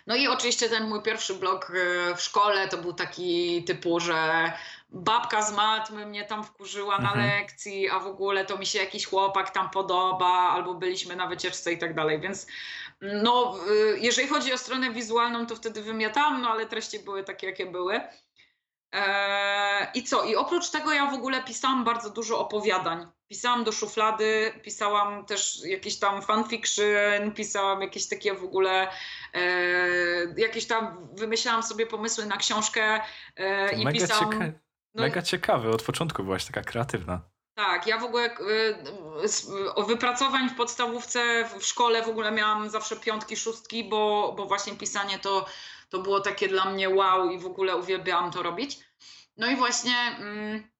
No i oczywiście ten mój pierwszy blog e, w szkole to był taki typu, że babka z matmy mnie tam wkurzyła na Mhm. lekcji, a w ogóle to mi się jakiś chłopak tam podoba, albo byliśmy na wycieczce i tak dalej, więc no, y, jeżeli chodzi o stronę wizualną, to wtedy wymiatałam, no ale treści były takie, jakie były. Eee, I co? I oprócz tego ja w ogóle pisałam bardzo dużo opowiadań. Pisałam do szuflady, pisałam też jakieś tam fanfiction, pisałam jakieś takie w ogóle, e, jakieś tam, wymyślałam sobie pomysły na książkę e, i mega, pisałam... cieka- no, mega ciekawe. Od początku byłaś taka kreatywna. tak, ja w ogóle s- o wypracowań w podstawówce, w szkole w ogóle miałam zawsze piątki, szóstki, bo, bo właśnie pisanie to, to było takie dla mnie wow i w ogóle uwielbiałam to robić. No i właśnie, mm,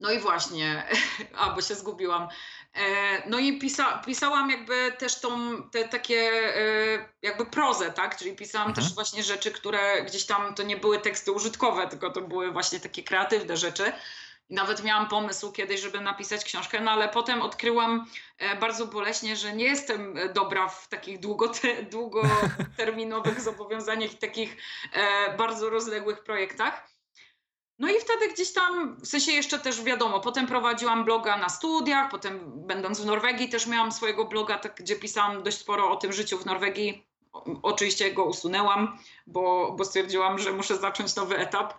no i właśnie, (laughs) a bo się zgubiłam. E, No i pisa, pisałam jakby też tą, te takie e, jakby prozę, tak? Czyli pisałam Mhm. też właśnie rzeczy, które gdzieś tam to nie były teksty użytkowe, tylko to były właśnie takie kreatywne rzeczy. I nawet miałam pomysł kiedyś, żeby napisać książkę, no ale potem odkryłam e, bardzo boleśnie, że nie jestem e, dobra w takich długote, długoterminowych (laughs) zobowiązaniach i takich e, bardzo rozległych projektach. No i wtedy gdzieś tam, w sensie jeszcze też wiadomo, potem prowadziłam bloga na studiach, potem będąc w Norwegii też miałam swojego bloga, tak, gdzie pisałam dość sporo o tym życiu w Norwegii. O, oczywiście go usunęłam, bo, bo stwierdziłam, że muszę zacząć nowy etap.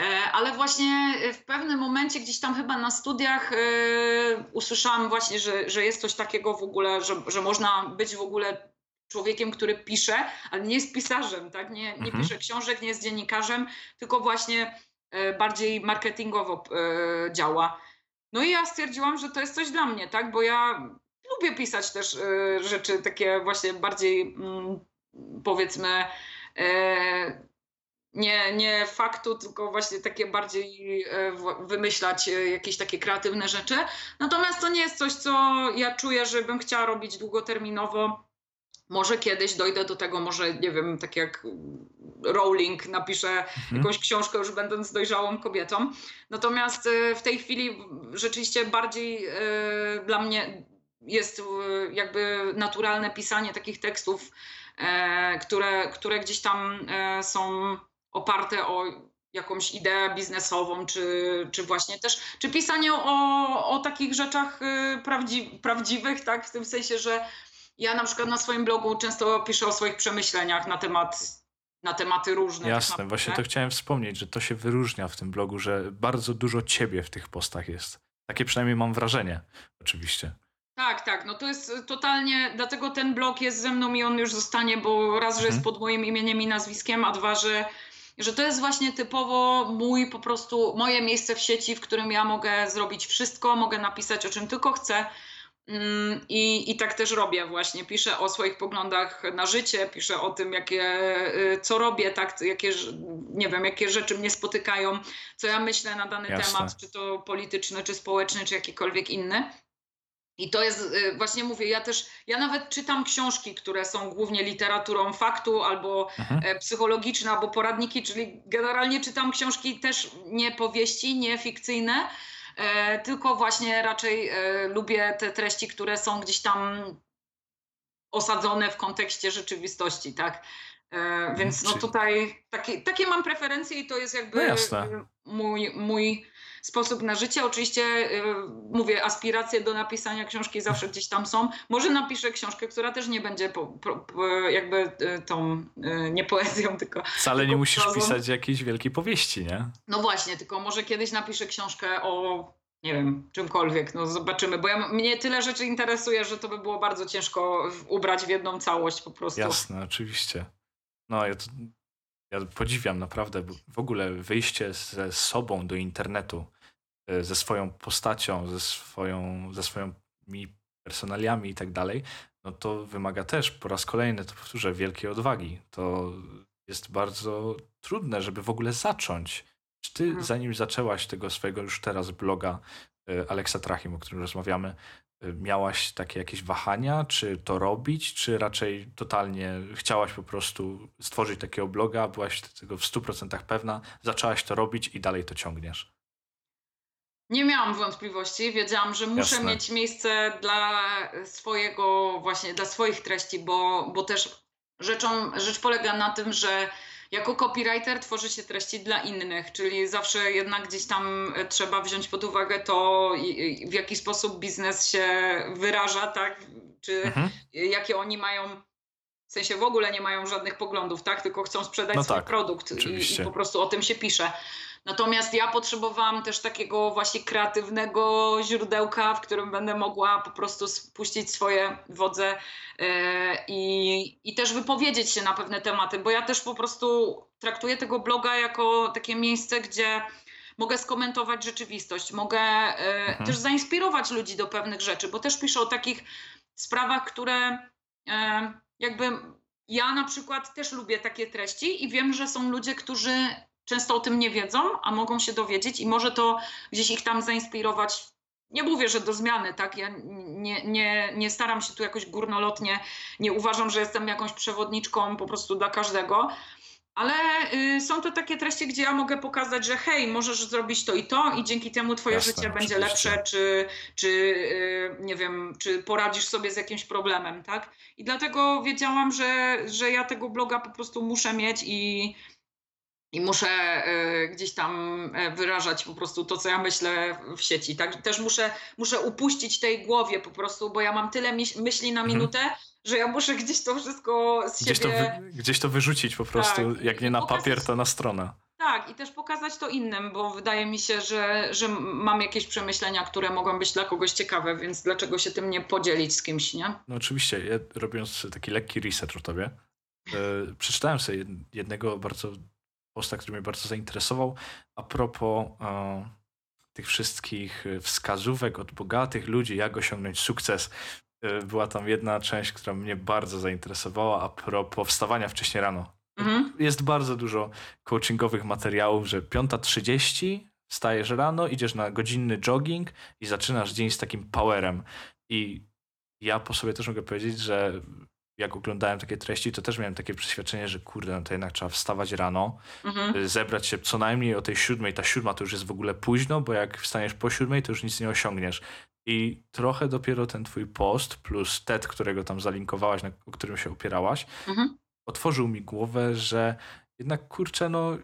E, Ale właśnie w pewnym momencie, gdzieś tam chyba na studiach, e, usłyszałam właśnie, że, że jest coś takiego w ogóle, że, że można być w ogóle człowiekiem, który pisze, ale nie jest pisarzem, tak? Nie, nie Mhm. pisze książek, nie jest dziennikarzem, tylko właśnie e, bardziej marketingowo e, działa. No i ja stwierdziłam, że to jest coś dla mnie, tak? Bo ja lubię pisać też e, rzeczy takie właśnie bardziej mm, powiedzmy e, nie, nie faktu, tylko właśnie takie bardziej e, wymyślać e, jakieś takie kreatywne rzeczy. Natomiast to nie jest coś, co ja czuję, że bym chciała robić długoterminowo. Może kiedyś dojdę do tego, może nie wiem, tak jak Rowling napiszę Mhm. jakąś książkę już będąc dojrzałą kobietą. Natomiast e, w tej chwili rzeczywiście bardziej dla mnie jest jakby naturalne pisanie takich tekstów, które, które gdzieś tam są oparte o jakąś ideę biznesową, czy, czy właśnie też, czy pisanie o, o takich rzeczach y, prawdzi, prawdziwych, tak, w tym sensie, że ja na przykład na swoim blogu często piszę o swoich przemyśleniach na temat na tematy różne. Jasne, właśnie to chciałem wspomnieć, że to się wyróżnia w tym blogu, że bardzo dużo ciebie w tych postach jest. Takie przynajmniej mam wrażenie, oczywiście. Tak, tak, no to jest totalnie, dlatego ten blog jest ze mną i on już zostanie, bo raz, że jest mhm. pod moim imieniem i nazwiskiem, a dwa, że, że to jest właśnie typowo mój po prostu, moje miejsce w sieci, w którym ja mogę zrobić wszystko, mogę napisać o czym tylko chcę, Mm, I, I tak też robię właśnie. Piszę o swoich poglądach na życie, piszę o tym, jakie, y, co robię, tak, jakie, nie wiem, jakie rzeczy mnie spotykają, co ja myślę na dany Jasne. temat, czy to polityczny, czy społeczny, czy jakikolwiek inny. I to jest, y, właśnie mówię, ja też, ja nawet czytam książki, które są głównie literaturą faktu, albo mhm. E, psychologiczne, albo poradniki, czyli generalnie czytam książki też nie powieści, nie fikcyjne, E, tylko właśnie raczej e, lubię te treści, które są gdzieś tam osadzone w kontekście rzeczywistości, tak? Więc no tutaj takie, takie mam preferencje i to jest jakby no mój, mój sposób na życie. Oczywiście y, mówię, aspiracje do napisania książki zawsze gdzieś tam są. Może napiszę książkę, która też nie będzie po, po, po, jakby y, tą, y, nie poezją, tylko. Wcale tylko nie musisz prozą. pisać jakiejś wielkiej powieści, nie? No właśnie, tylko może kiedyś napiszę książkę o nie wiem, czymkolwiek, no zobaczymy, bo ja, mnie tyle rzeczy interesuje, że to by było bardzo ciężko ubrać w jedną całość po prostu. Jasne, oczywiście. No ja, to, ja podziwiam naprawdę w ogóle wyjście ze sobą do internetu ze swoją postacią, ze, swoją, ze swoimi personaliami i tak dalej, no to wymaga też po raz kolejny, to powtórzę, wielkiej odwagi. To jest bardzo trudne, żeby w ogóle zacząć. Czy ty, mhm. zanim zaczęłaś tego swojego już teraz bloga e, Aleksa Trachim, o którym rozmawiamy, e, miałaś takie jakieś wahania, czy to robić, czy raczej totalnie chciałaś po prostu stworzyć takiego bloga, byłaś tego w 100% pewna, zaczęłaś to robić i dalej to ciągniesz? Nie miałam wątpliwości. Wiedziałam, że muszę Jasne. mieć miejsce dla swojego, właśnie dla swoich treści, bo, bo też rzeczą, rzecz polega na tym, że jako copywriter tworzy się treści dla innych, czyli zawsze jednak gdzieś tam trzeba wziąć pod uwagę to, w jaki sposób biznes się wyraża, tak? Czy mhm. jakie oni mają w sensie w ogóle nie mają żadnych poglądów, tak? Tylko chcą sprzedać no swój tak, produkt i, i, po prostu o tym się pisze. Natomiast ja potrzebowałam też takiego właśnie kreatywnego źródełka, w którym będę mogła po prostu spuścić swoje wodze yy, i, i też wypowiedzieć się na pewne tematy, bo ja też po prostu traktuję tego bloga jako takie miejsce, gdzie mogę skomentować rzeczywistość, mogę yy, mhm. też zainspirować ludzi do pewnych rzeczy, bo też piszę o takich sprawach, które yy, jakby ja na przykład też lubię takie treści i wiem, że są ludzie, którzy często o tym nie wiedzą, a mogą się dowiedzieć i może to gdzieś ich tam zainspirować. Nie mówię, że do zmiany, tak? Ja nie, nie, nie staram się tu jakoś górnolotnie, nie uważam, że jestem jakąś przewodniczką po prostu dla każdego, ale y, są to takie treści, gdzie ja mogę pokazać, że hej, możesz zrobić to i to i dzięki temu twoje Jasne, życie będzie lepsze, czy, czy y, nie wiem, czy poradzisz sobie z jakimś problemem, tak? I dlatego wiedziałam, że, że ja tego bloga po prostu muszę mieć i, i muszę y, gdzieś tam e, wyrażać po prostu to, co ja myślę w sieci. Tak, też muszę, muszę upuścić tej głowie po prostu, bo ja mam tyle myśli na mhm. minutę, mhm. że ja muszę gdzieś to wszystko z gdzieś siebie... To wy, gdzieś to wyrzucić po prostu, tak. jak nie na papier, to na stronę. Tak, i też pokazać to innym, bo wydaje mi się, że, że mam jakieś przemyślenia, które mogą być dla kogoś ciekawe, więc dlaczego się tym nie podzielić z kimś, nie? No oczywiście, ja, robiąc taki lekki research o tobie, yy, przeczytałem sobie jednego bardzo posta, który mnie bardzo zainteresował. A propos e, tych wszystkich wskazówek od bogatych ludzi, jak osiągnąć sukces. E, była tam jedna część, która mnie bardzo zainteresowała a propos wstawania wcześniej rano. Mhm. Jest bardzo dużo coachingowych materiałów, że 5.30 wstajesz rano, idziesz na godzinny jogging i zaczynasz dzień z takim powerem. I ja po sobie też mogę powiedzieć, że jak oglądałem takie treści, to też miałem takie przeświadczenie, że kurde, no to jednak trzeba wstawać rano, mhm. Y, zebrać się co najmniej o tej siódmej. Ta siódma to już jest w ogóle późno, bo jak wstaniesz po siódmej, to już nic nie osiągniesz. I trochę dopiero ten twój post plus TED, którego tam zalinkowałaś, na, o którym się opierałaś, mhm. otworzył mi głowę, że jednak kurczę, no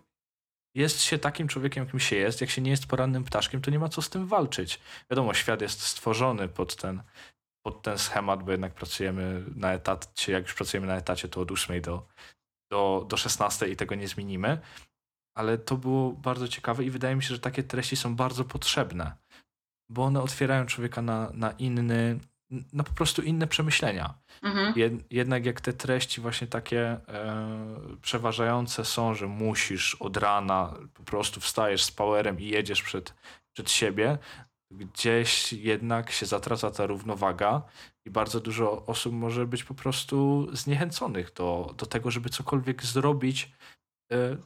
jest się takim człowiekiem, jakim się jest, jak się nie jest porannym ptaszkiem, to nie ma co z tym walczyć. Wiadomo, świat jest stworzony pod ten, pod ten schemat, bo jednak pracujemy na etacie, jak już pracujemy na etacie, to od 8 do, do, do 16 i tego nie zmienimy. Ale to było bardzo ciekawe i wydaje mi się, że takie treści są bardzo potrzebne, bo one otwierają człowieka na, na inny, na po prostu inne przemyślenia. Mhm. Jed, jednak jak te treści właśnie takie e, przeważające są, że musisz od rana po prostu wstajesz z powerem i jedziesz przed, przed siebie, gdzieś jednak się zatraca ta równowaga i bardzo dużo osób może być po prostu zniechęconych do, do tego, żeby cokolwiek zrobić e,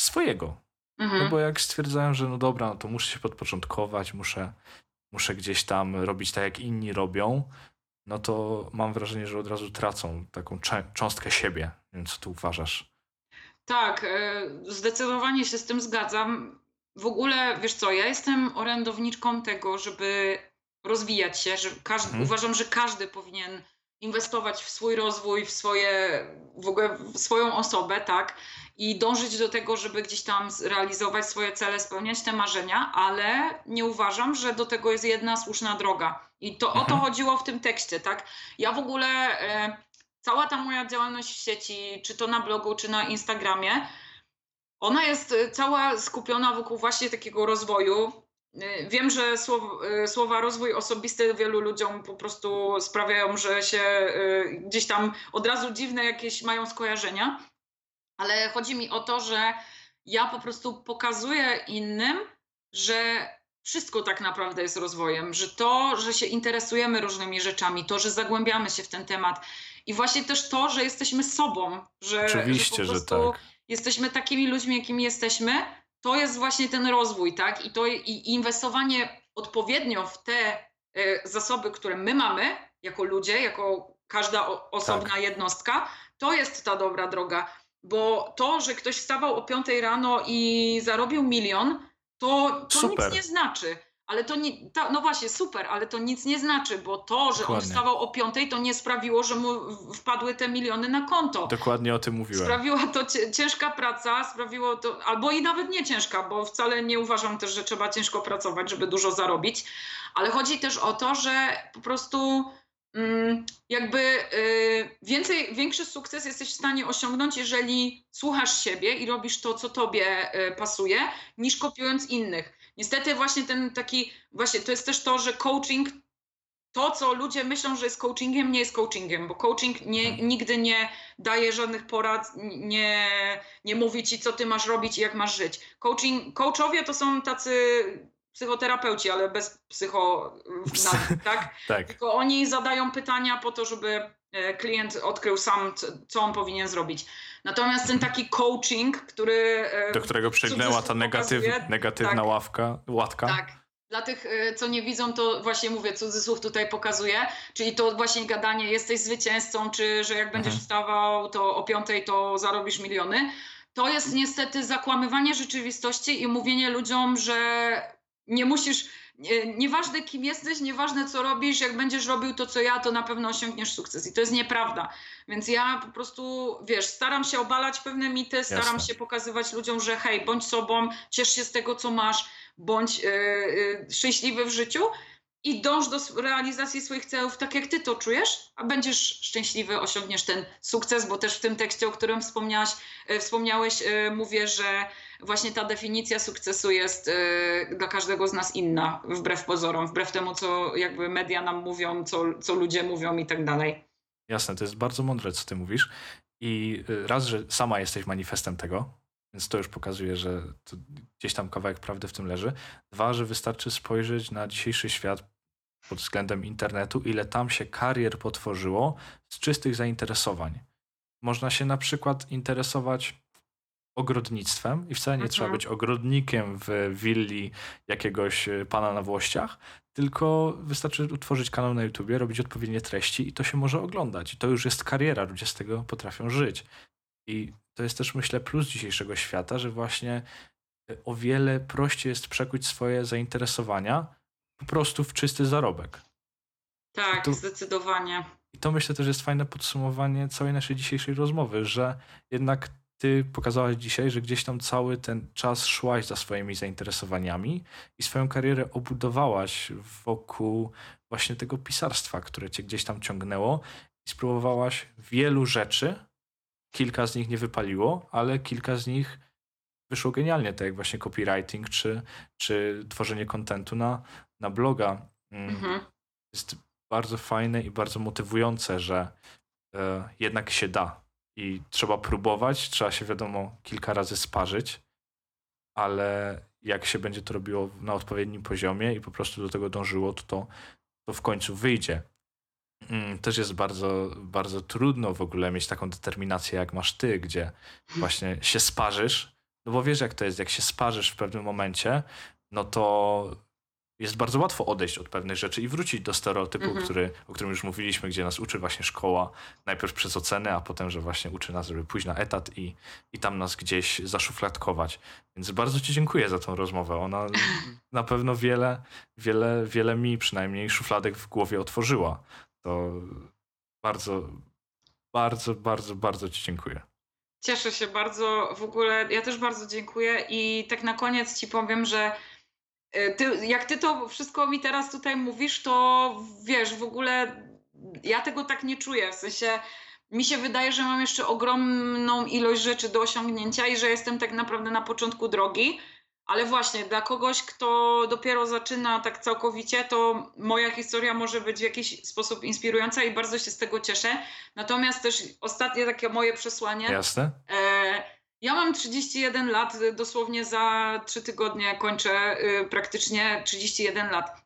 swojego. Mhm. No bo jak stwierdzają, że no dobra, no to muszę się podporządkować, muszę, muszę gdzieś tam robić tak, jak inni robią, no to mam wrażenie, że od razu tracą taką cząstkę siebie. Nie wiem, co ty uważasz? Tak, e, zdecydowanie się z tym zgadzam. W ogóle, wiesz co, ja jestem orędowniczką tego, żeby rozwijać się, że każdy, mhm. uważam, że każdy powinien inwestować w swój rozwój, w swoje, w ogóle w swoją osobę, tak? I dążyć do tego, żeby gdzieś tam realizować swoje cele, spełniać te marzenia, ale nie uważam, że do tego jest jedna słuszna droga. I to mhm. o to mhm. chodziło w tym tekście, tak? Ja w ogóle e, cała ta moja działalność w sieci, czy to na blogu, czy na Instagramie, ona jest e, cała skupiona wokół właśnie takiego rozwoju. E, wiem, że słowa, e, słowa rozwój osobisty wielu ludziom po prostu sprawiają, że się gdzieś tam od razu dziwne jakieś mają skojarzenia, ale chodzi mi o to, że ja po prostu pokazuję innym, że wszystko tak naprawdę jest rozwojem, że to, że się interesujemy różnymi rzeczami, to, że zagłębiamy się w ten temat i właśnie też to, że jesteśmy sobą, że, Oczywiście, że, po prostu że tak. Jesteśmy takimi ludźmi, jakimi jesteśmy, to jest właśnie ten rozwój, tak? I to i inwestowanie odpowiednio w te y, zasoby, które my mamy jako ludzie, jako każda osobna tak. jednostka, to jest ta dobra droga. Bo to, że ktoś wstawał o 5 rano i zarobił milion, to, to nic nie znaczy. Ale to nie, no właśnie, super, ale to nic nie znaczy, bo to, że Dokładnie. on wstawał o piątej, to nie sprawiło, że mu wpadły te miliony na konto. Dokładnie o tym mówiłem. Sprawiła to ciężka praca, sprawiło to, albo i nawet nie ciężka, bo wcale nie uważam też, że trzeba ciężko pracować, żeby dużo zarobić, ale chodzi też o to, że po prostu Mm, jakby y, więcej, większy sukces jesteś w stanie osiągnąć, jeżeli słuchasz siebie i robisz to, co tobie y, pasuje, niż kopiując innych. Niestety właśnie ten taki, właśnie to jest też to, że coaching, to co ludzie myślą, że jest coachingiem, nie jest coachingiem, bo coaching nie, mhm. nigdy nie daje żadnych porad, nie, nie mówi ci, co ty masz robić i jak masz żyć. Coaching, coachowie to są tacy psychoterapeuci, ale bez psycho, tak? (laughs) tak? Tylko oni zadają pytania po to, żeby klient odkrył sam, co on powinien zrobić. Natomiast ten taki coaching, który... E, Do którego przygnęła ta negatyw, negatywna tak, ławka, łatka. Tak. Dla tych, e, co nie widzą, to właśnie mówię, cudzysłów tutaj pokazuję, czyli to właśnie gadanie, jesteś zwycięzcą, czy że jak będziesz mhm. wstawał, to o piątej to zarobisz miliony. To jest niestety zakłamywanie rzeczywistości i mówienie ludziom, że nie musisz, nie, nieważne kim jesteś, nieważne co robisz, jak będziesz robił to, co ja, to na pewno osiągniesz sukces. I to jest nieprawda. Więc ja po prostu, wiesz, staram się obalać pewne mity, staram Jasne. się pokazywać ludziom, że hej, bądź sobą, ciesz się z tego, co masz, bądź yy, yy, szczęśliwy w życiu i dąż do realizacji swoich celów tak, jak ty to czujesz, a będziesz szczęśliwy, osiągniesz ten sukces, bo też w tym tekście, o którym wspomniałaś, yy, wspomniałeś, mówię, że właśnie ta definicja sukcesu jest y, dla każdego z nas inna, wbrew pozorom, wbrew temu, co jakby media nam mówią, co, co ludzie mówią i tak dalej. Jasne, to jest bardzo mądre, co ty mówisz. I raz, że sama jesteś manifestem tego, więc to już pokazuje, że gdzieś tam kawałek prawdy w tym leży. Dwa, że wystarczy spojrzeć na dzisiejszy świat pod względem internetu, ile tam się karier potworzyło z czystych zainteresowań. Można się na przykład interesować ogrodnictwem i wcale nie mhm. trzeba być ogrodnikiem w willi jakiegoś e, pana na Włościach, tylko wystarczy utworzyć kanał na YouTubie, robić odpowiednie treści i to się może oglądać. I to już jest kariera, ludzie z tego potrafią żyć. I to jest też, myślę, plus dzisiejszego świata, że właśnie e, o wiele prościej jest przekuć swoje zainteresowania po prostu w czysty zarobek. Tak, to, zdecydowanie. I to myślę też jest fajne podsumowanie całej naszej dzisiejszej rozmowy, że jednak ty pokazałaś dzisiaj, że gdzieś tam cały ten czas szłaś za swoimi zainteresowaniami i swoją karierę obudowałaś wokół właśnie tego pisarstwa, które cię gdzieś tam ciągnęło i spróbowałaś wielu rzeczy. Kilka z nich nie wypaliło, ale kilka z nich wyszło genialnie, tak jak właśnie copywriting czy, czy tworzenie kontentu na, na bloga. Mm, Mhm. Jest bardzo fajne i bardzo motywujące, że e, jednak się da i trzeba próbować, trzeba się wiadomo kilka razy sparzyć, ale jak się będzie to robiło na odpowiednim poziomie i po prostu do tego dążyło, to to, to w końcu wyjdzie. Mm, Też jest bardzo, bardzo trudno w ogóle mieć taką determinację, jak masz ty, gdzie właśnie się sparzysz, no bo wiesz jak to jest, jak się sparzysz w pewnym momencie, no to jest bardzo łatwo odejść od pewnych rzeczy i wrócić do stereotypu, Mhm. który, o którym już mówiliśmy, gdzie nas uczy właśnie szkoła, najpierw przez ocenę, a potem, że właśnie uczy nas, żeby pójść na etat i, i tam nas gdzieś zaszufladkować. Więc bardzo Ci dziękuję za tą rozmowę. Ona (laughs) na pewno wiele, wiele, wiele mi przynajmniej szufladek w głowie otworzyła. To bardzo, bardzo, bardzo, bardzo Ci dziękuję. Cieszę się bardzo. W ogóle ja też bardzo dziękuję i tak na koniec ci powiem, że y, ty, jak ty to wszystko mi teraz tutaj mówisz, to wiesz, w ogóle ja tego tak nie czuję. W sensie mi się wydaje, że mam jeszcze ogromną ilość rzeczy do osiągnięcia i że jestem tak naprawdę na początku drogi. Ale właśnie dla kogoś, kto dopiero zaczyna tak całkowicie, to moja historia może być w jakiś sposób inspirująca i bardzo się z tego cieszę. Natomiast też ostatnie takie moje przesłanie. Jasne? E, ja mam 31 lat, dosłownie za 3 tygodnie kończę y, praktycznie 31 lat.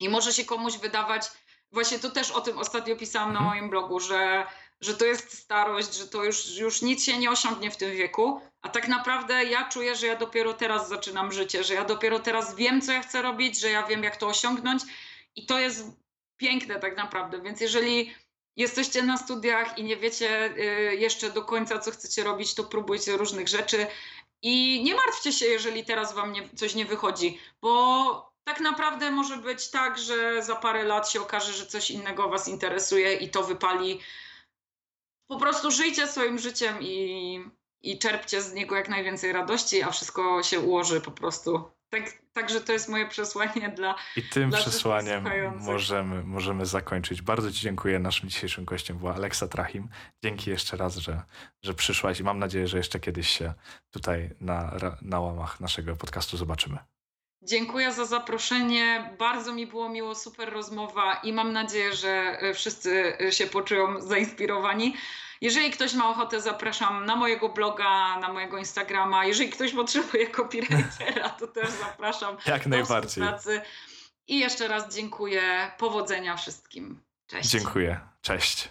I może się komuś wydawać, właśnie to też o tym ostatnio pisałam na Mhm. moim blogu, że, że to jest starość, że to już, już nic się nie osiągnie w tym wieku. A tak naprawdę ja czuję, że ja dopiero teraz zaczynam życie, że ja dopiero teraz wiem, co ja chcę robić, że ja wiem, jak to osiągnąć. I to jest piękne tak naprawdę. Więc jeżeli jesteście na studiach i nie wiecie y, jeszcze do końca, co chcecie robić, to próbujcie różnych rzeczy. I nie martwcie się, jeżeli teraz wam nie, coś nie wychodzi, bo tak naprawdę może być tak, że za parę lat się okaże, że coś innego was interesuje i to wypali. Po prostu żyjcie swoim życiem i, i czerpcie z niego jak najwięcej radości, a wszystko się ułoży po prostu. Tak, także to jest moje przesłanie dla. I tym Dla przesłaniem możemy, możemy zakończyć. Bardzo Ci dziękuję. Naszym dzisiejszym gościem była Aleksa Trachim. Dzięki jeszcze raz, że, że przyszłaś i mam nadzieję, że jeszcze kiedyś się tutaj na, na łamach naszego podcastu zobaczymy. Dziękuję za zaproszenie. Bardzo mi było miło, super rozmowa i mam nadzieję, że y, wszyscy y, się poczują zainspirowani. Jeżeli ktoś ma ochotę, zapraszam na mojego bloga, na mojego Instagrama. Jeżeli ktoś potrzebuje copywritera, to też zapraszam. (laughs) Jak do najbardziej. współpracy. I jeszcze raz dziękuję. Powodzenia wszystkim. Cześć. Dziękuję. Cześć.